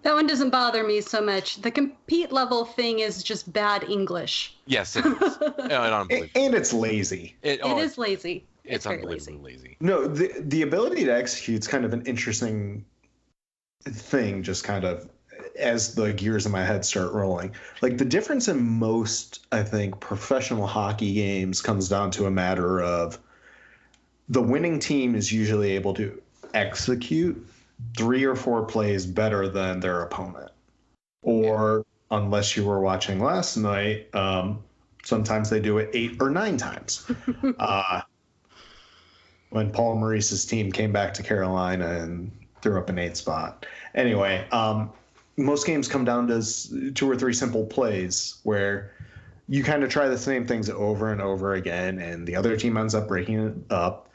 That one doesn't bother me so much. The compete level thing is just bad English. Yes, it is. Uh, and it's lazy. It, oh, it is lazy. It's, it's unbelievably lazy. lazy. No, the the ability to execute is kind of an interesting thing. Just kind of as the gears in my head start rolling. Like the difference in most, I think, professional hockey games comes down to a matter of the winning team is usually able to execute three or four plays better than their opponent. Or unless you were watching last night, um, sometimes they do it eight or nine times. uh, when Paul Maurice's team came back to Carolina and threw up an eight spot. Anyway, um, most games come down to two or three simple plays where you kind of try the same things over and over again, and the other team ends up breaking it up.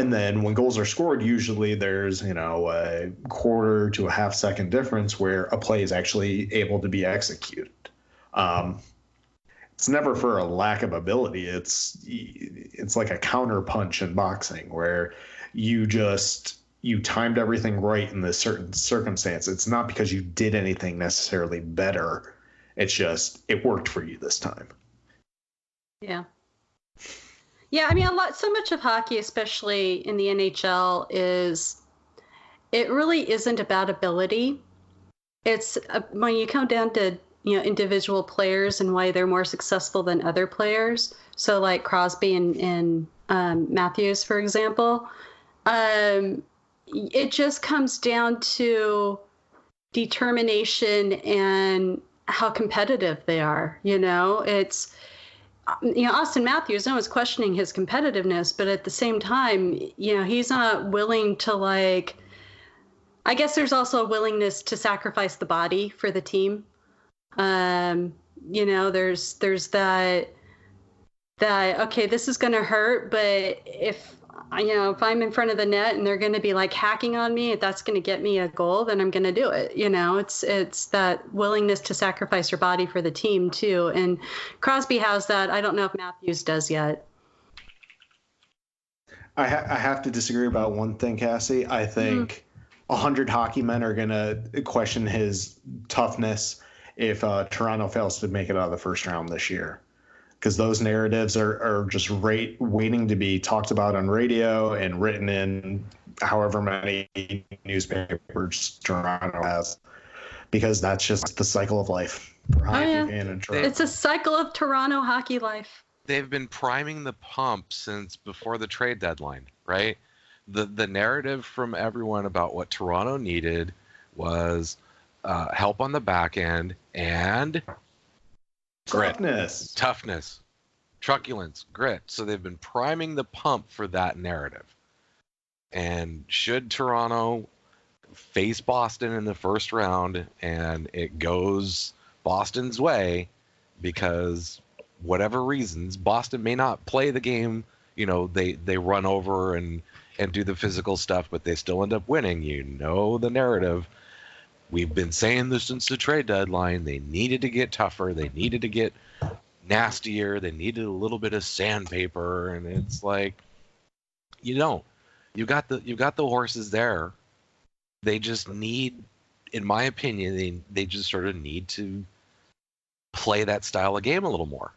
And then when goals are scored, usually there's, you know, a quarter to a half second difference where a play is actually able to be executed. Um, it's never for a lack of ability. It's it's like a counter punch in boxing where you just you timed everything right in this certain circumstance. It's not because you did anything necessarily better. It's just it worked for you this time. Yeah. Yeah, I mean a lot so much of hockey especially in the NHL is it really isn't about ability. It's uh, when you come down to you know individual players and why they're more successful than other players. So like Crosby and, and um, Matthews, for example, um, it just comes down to determination and how competitive they are. You know, it's you know Auston Matthews. No one's questioning his competitiveness, but at the same time, you know, he's not willing to like. I guess there's also a willingness to sacrifice the body for the team um, you know, there's there's that that okay, this is going to hurt, but if you know, if I'm in front of the net and they're going to be like hacking on me, if that's going to get me a goal, then I'm going to do it. You know, it's it's that willingness to sacrifice your body for the team too. And Crosby has that. I don't know if Matthews does yet. I, ha- I have to disagree about one thing, Cassie. I think a mm-hmm. hundred hockey men are going to question his toughness if uh, Toronto fails to make it out of the first round this year. Because those narratives are, are just rate, waiting to be talked about on radio and written in however many newspapers Toronto has. Because that's just the cycle of life for oh, yeah. in Toronto. It's a cycle of Toronto hockey life. They've been priming the pump since before the trade deadline, right? The the narrative from everyone about what Toronto needed was uh, help on the back end, and grit. Toughness. Toughness. Truculence, grit. So they've been priming the pump for that narrative. And should Toronto face Boston in the first round and it goes Boston's way because whatever reasons Boston may not play the game, you know, they they run over and and do the physical stuff but they still end up winning. You know the narrative We've been saying this since the trade deadline. They needed to get tougher. They needed to get nastier. They needed a little bit of sandpaper, and it's like, you don't. You got the you got the horses there. They just need, in my opinion, they they just sort of need to play that style of game a little more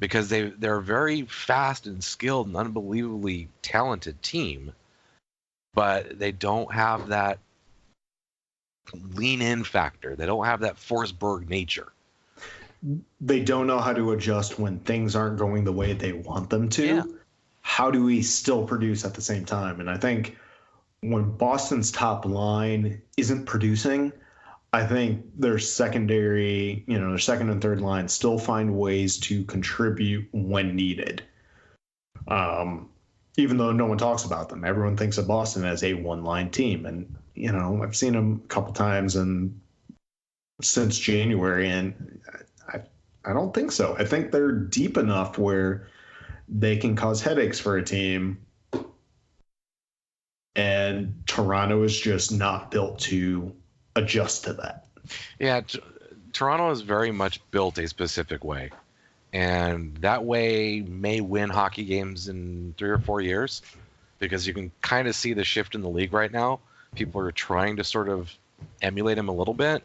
because they they're a very fast and skilled and unbelievably talented team, but they don't have that lean in factor. They don't have that Forsberg nature. They don't know how to adjust when things aren't going the way they want them to. Yeah. How do we still produce at the same time? And I think when Boston's top line isn't producing, I think their secondary, you know, their second and third line still find ways to contribute when needed. Um, even though no one talks about them, everyone thinks of Boston as a one line team. And you know, I've seen them a couple times and since January, and I, I don't think so. I think they're deep enough where they can cause headaches for a team. And Toronto is just not built to adjust to that. Yeah, t- Toronto is very much built a specific way. And that way may win hockey games in three or four years because you can kind of see the shift in the league right now people are trying to sort of emulate him a little bit.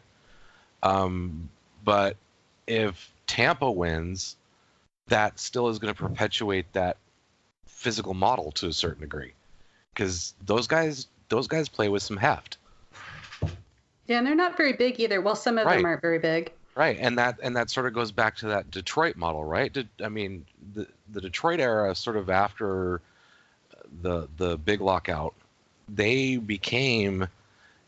Um, but if Tampa wins, that still is going to perpetuate that physical model to a certain degree, because those guys those guys play with some heft. Yeah, and they're not very big either. Well, some of right. them aren't very big. Right, and that and that sort of goes back to that Detroit model, right? I mean, the the Detroit era, sort of after the the big lockout, they became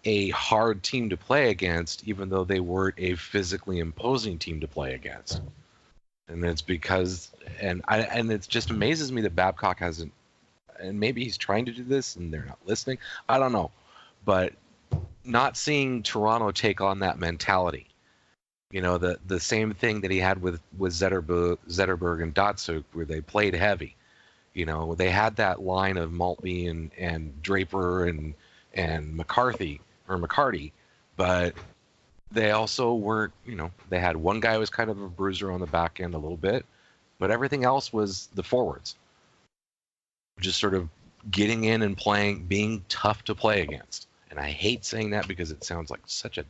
a hard team to play against, even though they weren't a physically imposing team to play against. And it's because, and I, and it just amazes me that Babcock hasn't, and maybe he's trying to do this and they're not listening. I don't know, but not seeing Toronto take on that mentality, You know, the the same thing that he had with with Zetterberg, Zetterberg and Datsyuk, where they played heavy. You know, they had that line of Maltby and and Draper and and McCarthy or McCarty, but they also weren't, you know, they had one guy who was kind of a bruiser on the back end a little bit, but everything else was the forwards. Just sort of getting in and playing, being tough to play against. And I hate saying that because it sounds like such a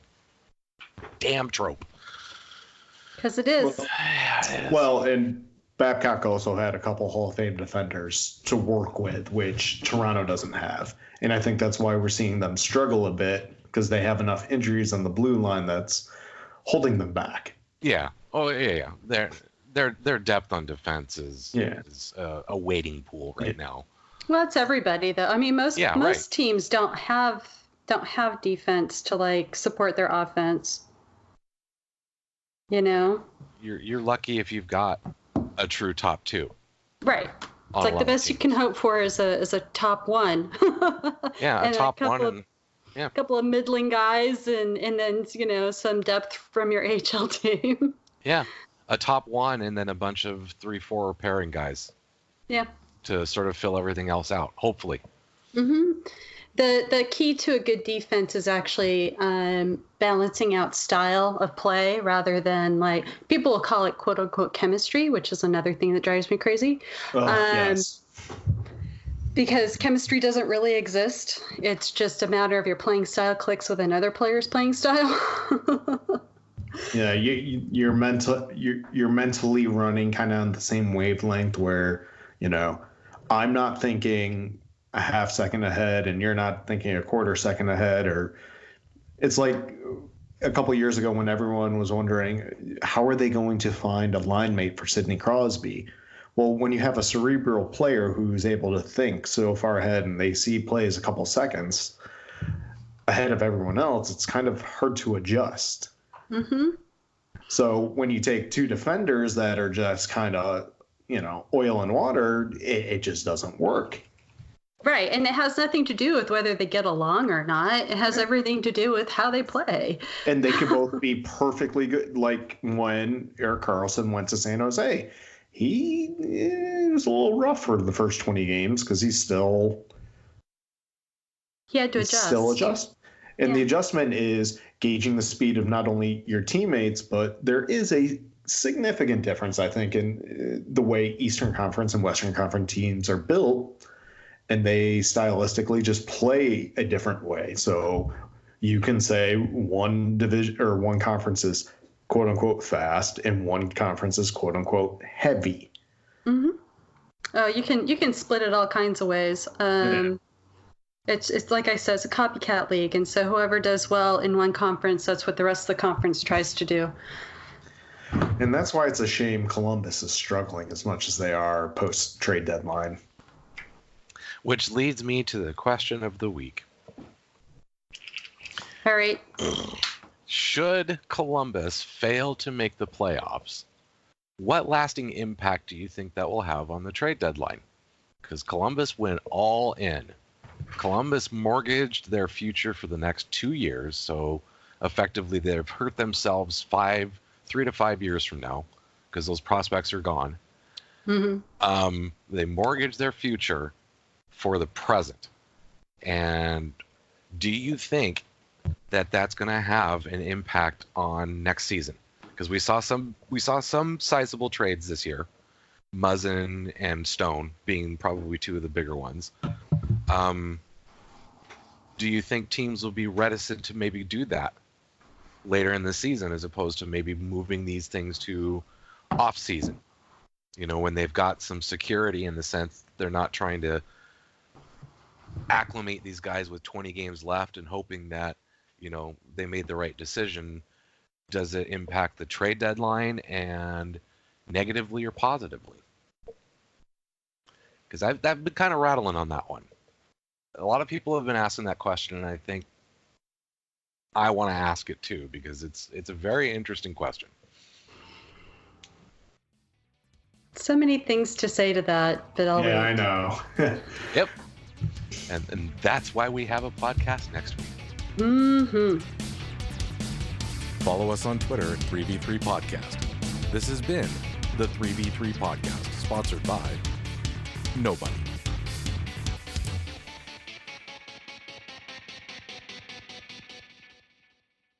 damn trope. Because it is. Well, well, and Babcock also had a couple Hall of Fame defenders to work with, which Toronto doesn't have. And I think that's why we're seeing them struggle a bit because they have enough injuries on the blue line that's holding them back. Yeah. Oh yeah, yeah. Their their their depth on defense is Yeah. is uh, a waiting pool right now. Well, it's everybody though. I mean, most Yeah, most right. teams don't have don't have defense to like support their offense. You know, You're you're lucky if you've got a true top two. right? It's like the best you can hope for is a is a top one. Yeah, a top couple one. Of, And, couple of middling guys, and and then you know some depth from your HL team. yeah, a top one, and then a bunch of three, four pairing guys yeah. to sort of fill everything else out. Hopefully. hmm The the key to a good defense is actually um, balancing out style of play rather than like people will call it quote unquote chemistry, which is another thing that drives me crazy Oh, Um, yes. because chemistry doesn't really exist. It's just a matter of your playing style clicks with another player's playing style. Yeah, you, you you're mental you're you're mentally running kind of on the same wavelength where you know I'm not thinking a half second ahead and you're not thinking a quarter second ahead or it's like a couple years ago when everyone was wondering how are they going to find a line mate for Sidney Crosby. Well, when you have a cerebral player who's able to think so far ahead and they see plays a couple seconds ahead of everyone else, it's kind of hard to adjust. hmm So when you take two defenders that are just kind of, you know, oil and water, it, it just doesn't work. Right, and it has nothing to do with whether they get along or not. It has everything to do with how they play. And they could both be perfectly good. Like when Erik Karlsson went to San Jose, he was a little rough for the first 20 games because he's still He had to adjust. still adjust. And the adjustment is gauging the speed of not only your teammates, but there is a significant difference, I think, in uh, the way Eastern Conference and Western Conference teams are built, and they stylistically just play a different way. So you can say one division or one conference is quote unquote fast, and one conference is quote unquote heavy. hmm Oh, you can you can split it all kinds of ways. Um, It's it's like I said, it's a copycat league, and so whoever does well in one conference, that's what the rest of the conference tries to do. And that's why it's a shame Columbus is struggling as much as they are post trade deadline. Which leads me to the question of the week. All right, Should Columbus fail to make the playoffs, what lasting impact do you think that will have on the trade deadline? Because Columbus went all in. Columbus mortgaged their future for the next two years, so effectively they've hurt themselves five, three to five years from now, because those prospects are gone. hmm um, they mortgage their future for the present. And do you think that that's going to have an impact on next season? Because we saw some we saw some sizable trades this year, Muzzin and Stone being probably two of the bigger ones. Um, do you think teams will be reticent to maybe do that later in the season as opposed to maybe moving these things to off season? you know, when they've got some security in the sense they're not trying to acclimate these guys with 20 games left and hoping that, you know, they made the right decision. Does it impact the trade deadline and negatively or positively? Because I've, I've been kind of rattling on that one. A lot of people have been asking that question, and I think I want to ask it too because it's it's a very interesting question. so many things to say to that, but I'll yeah, wait. I know. Yep. And and that's why we have a podcast next week. hmm Follow us on Twitter at 3v3 Podcast. This has been the 3v3 Podcast, sponsored by nobody.